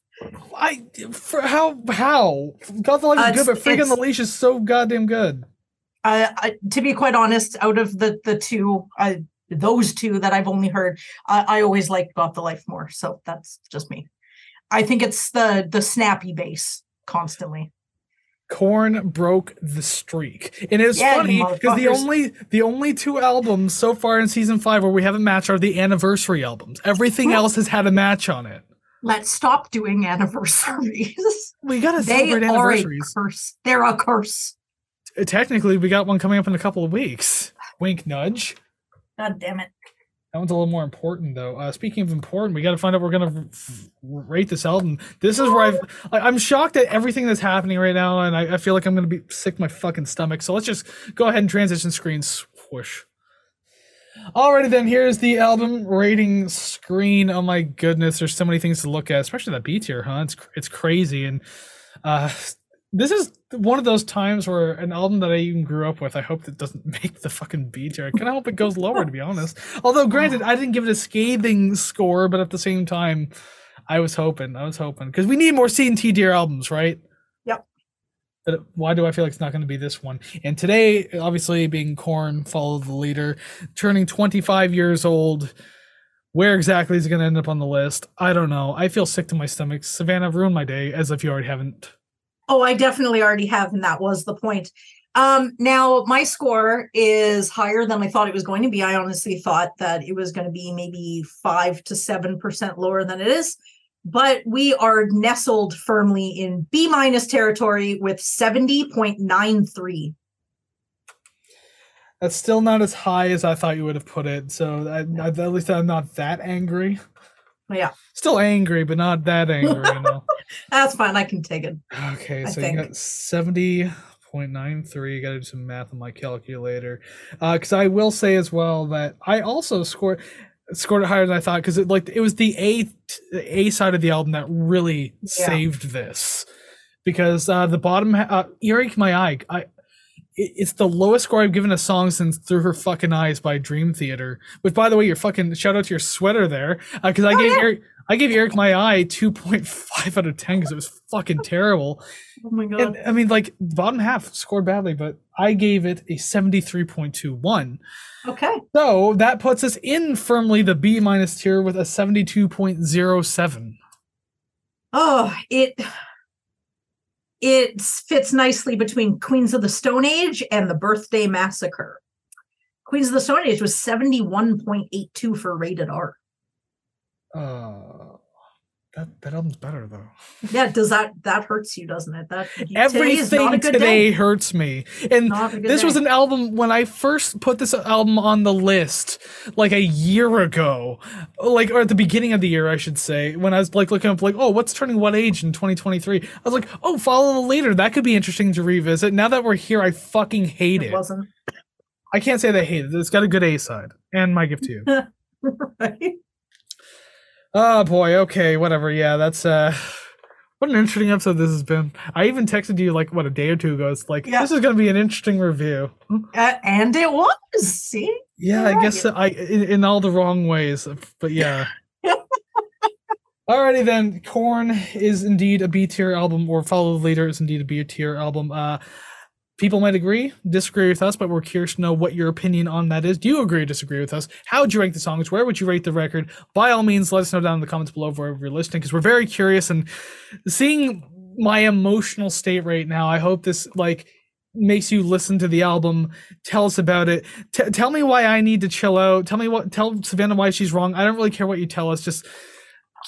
I for how how Got the Life uh, is good, but Freak on the Leash is so goddamn good. Uh, I, to be quite honest, out of the the two, I, those two that I've only heard, I, I always like Got the Life more. So that's just me. I think it's the the snappy bass constantly. Korn broke the streak, and it's Yeah, funny because the only the only two albums so far in season five where we have a match are the anniversary albums. Everything else has had a match on it. Let's stop doing anniversaries. We gotta they celebrate are a curse. They're a curse. Technically, we got one coming up in a couple of weeks. Wink, nudge. God damn it. That one's a little more important, though. Uh, speaking of important, we got to find out we're gonna f- rate this album. This is where I've, I- I'm shocked at everything that's happening right now, and I, I feel like I'm gonna be sick my fucking stomach. So let's just go ahead and transition screen swoosh. Alrighty then, here's the album rating screen. Oh my goodness, there's so many things to look at, especially that B tier, huh? It's it's crazy, and uh, this is one of those times where an album that I even grew up with, I hope that doesn't make the fucking B tier. I kind of hope it goes lower, to be honest. Although, granted, I didn't give it a scathing score, but at the same time, I was hoping, I was hoping, because we need more C and T tier albums, right? Yep. But why do I feel like it's not going to be this one? And today, obviously, being Korn, follow the leader, turning 25 years old. Where exactly is it going to end up on the list? I don't know. I feel sick to my stomach. Savannah, ruined my day, as if you already haven't. Oh, I definitely already have, and that was the point. Um, now my score is higher than I thought it was going to be. I honestly thought that it was going to be maybe five to seven percent lower than it is, but we are nestled firmly in B minus territory with seventy point nine three. That's still not as high as I thought you would have put it. So I, I- at least I'm not that angry. Yeah, Still angry, but not that angry. You know? that's fine. I can take it. Okay, so you got seventy point nine three. Got to do some math on my calculator. Because I will say as well that I also scored scored it higher than I thought because it like it was the A A side of the album that really saved this. Because uh, the bottom, ha- uh, earache my eye. I it's the lowest score I've given a song since "Through Her Fucking Eyes" by Dream Theater. Which, by the way, your fucking shout out to your sweater there, uh, because I Oh, gave yeah. Eric, I gave Earache My Eye two point five out of ten because it was fucking terrible. Oh my god. And I mean, like bottom half scored badly, but I gave it a seventy three point two one. okay. So that puts us in firmly the B minus tier with a seventy two point zero seven. Oh, it it fits nicely between Queens of the Stone Age and the Birthday Massacre. Queens of the Stone Age was 71.82 for rated R. Uh, that that album's better though. Yeah, does that that hurts you, doesn't it? That today Everything good today hurts me. And Not a good this was an album when I first put this album on the list, like a year ago, like or at the beginning of the year, I should say, when I was like looking up, like, oh, what's turning what age in 2023? I was like, oh, follow the leader. That could be interesting to revisit. Now that we're here, I fucking hate It it. wasn't I can't say that I hate it. It's got a good A side, and my gift to you. right. Oh boy, okay, whatever. Yeah, that's uh what an interesting episode this has been. I even texted you like what a day or two ago. It's like Yeah. this is gonna be an interesting review. Uh, and it was. See, Yeah, You're I guess. I in, in all the wrong ways, but yeah. Alrighty then, Korn is indeed a B tier album, or Follow the Leader is indeed a B tier album. Uh, people might agree, disagree with us, but we're curious to know what your opinion on that is. Do you agree or disagree with us? How would you rank the songs? Where would you rate the record? By all means, let us know down in the comments below wherever you're listening, because we're very curious and seeing my emotional state right now. I hope this like makes you listen to the album tell us about it T- tell me why i need to chill out tell me what tell savannah why she's wrong i don't really care what you tell us just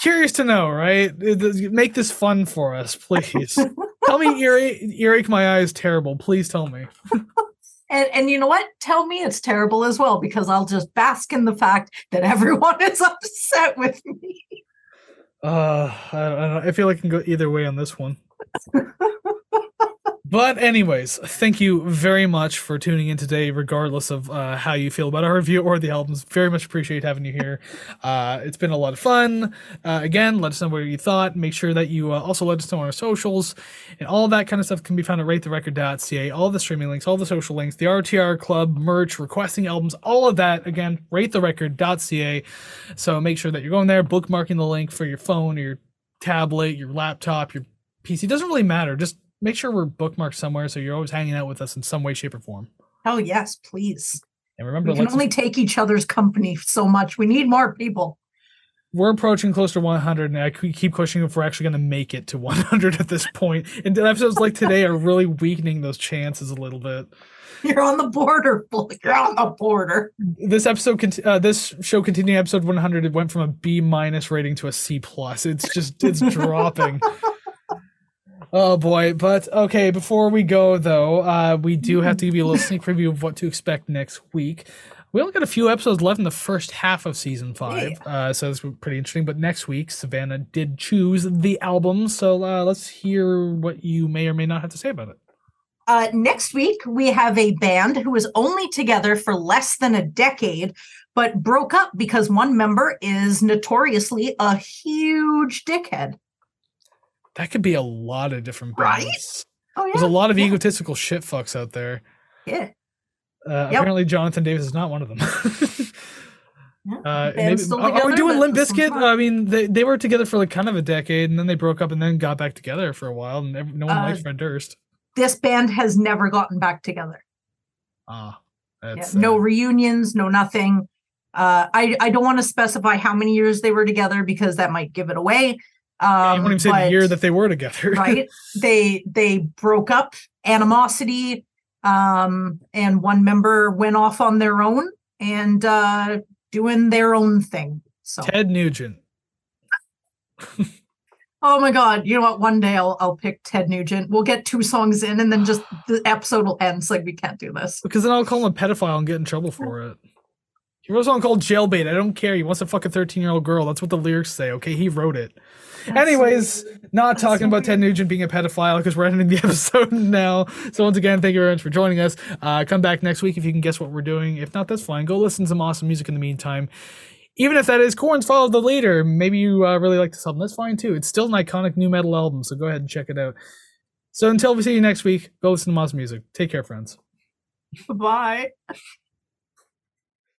curious to know right make this fun for us please tell me earache, earache my eye is terrible please tell me and and you know what? Tell me it's terrible as well because I'll just bask in the fact that everyone is upset with me. uh I, I, don't know. I feel like I can go either way on this one But anyways, thank you very much for tuning in today, regardless of uh, how you feel about our review or the albums. Very much appreciate having you here. Uh, it's been a lot of fun. Uh, again, let us know what you thought. Make sure that you uh, also let us know on our socials, and all that kind of stuff can be found at ratetherecord.ca. All the streaming links, all the social links, the RTR Club merch, requesting albums, all of that. Again, ratetherecord.ca. So make sure that you're going there, bookmarking the link for your phone, or your tablet, your laptop, your PC. Doesn't really matter. Just make sure we're bookmarked somewhere so you're always hanging out with us in some way, shape, or form. Oh yes, please. And remember, We can only take each other's company so much. We need more people. we're approaching close to 100, and I keep questioning if we're actually going to make it to 100 at this point. And episodes like today are really weakening those chances a little bit. You're on the border. You're on the border. This episode, uh, this show, continuing episode 100, it went from a B minus rating to a C plus. It's just it's dropping. Oh boy, but okay. Before we go though, uh, we do have to give you a little sneak preview of what to expect next week. We only got a few episodes left in the first half of season five, uh, so this was pretty interesting. But next week, Savannah did choose the album, so uh, let's hear what you may or may not have to say about it. Uh, next week, we have a band who was only together for less than a decade, but broke up because one member is notoriously a huge dickhead. That could be a lot of different Right? Oh, yeah. There's a lot of yeah, egotistical shit fucks out there. Yeah. Uh, Yep. Apparently, Jonathan Davis is not one of them. yeah. Uh, Band's maybe, still are we doing Limp Bizkit? I mean, they, they were together for like kind of a decade, and then they broke up, and then got back together for a while, and no one Uh, likes Fred Durst. this band has never gotten back together. Ah, Yeah, no reunions, no nothing. Uh, I I don't want to specify how many years they were together because that might give it away. Yeah, Um, you won't even say the year that they were together, right? They they broke up, animosity, um, and one member went off on their own and uh, doing their own thing. So, Ted Nugent. oh my God, you know what? One day I'll I'll pick Ted Nugent. We'll get two songs in, and then just the episode will end. It's like we can't do this. Because then I'll call him a pedophile and get in trouble for it. He wrote a song called Jailbait. I don't care. He wants to fuck a 13 year old girl. That's what the lyrics say. Okay, he wrote it. Anyways, not That's talking so about Ted Nugent being a pedophile because we're ending the episode now. So once again, thank you very much for joining us. Uh, come back next week if you can guess what we're doing. If not, that's fine. Go listen to some awesome music in the meantime. Even if that is Korn's Follow the Leader, maybe you uh, really like this album. That's fine too. It's still an iconic nu metal album, so go ahead and check it out. So until we see you next week, go listen to awesome music. Take care, friends. Bye.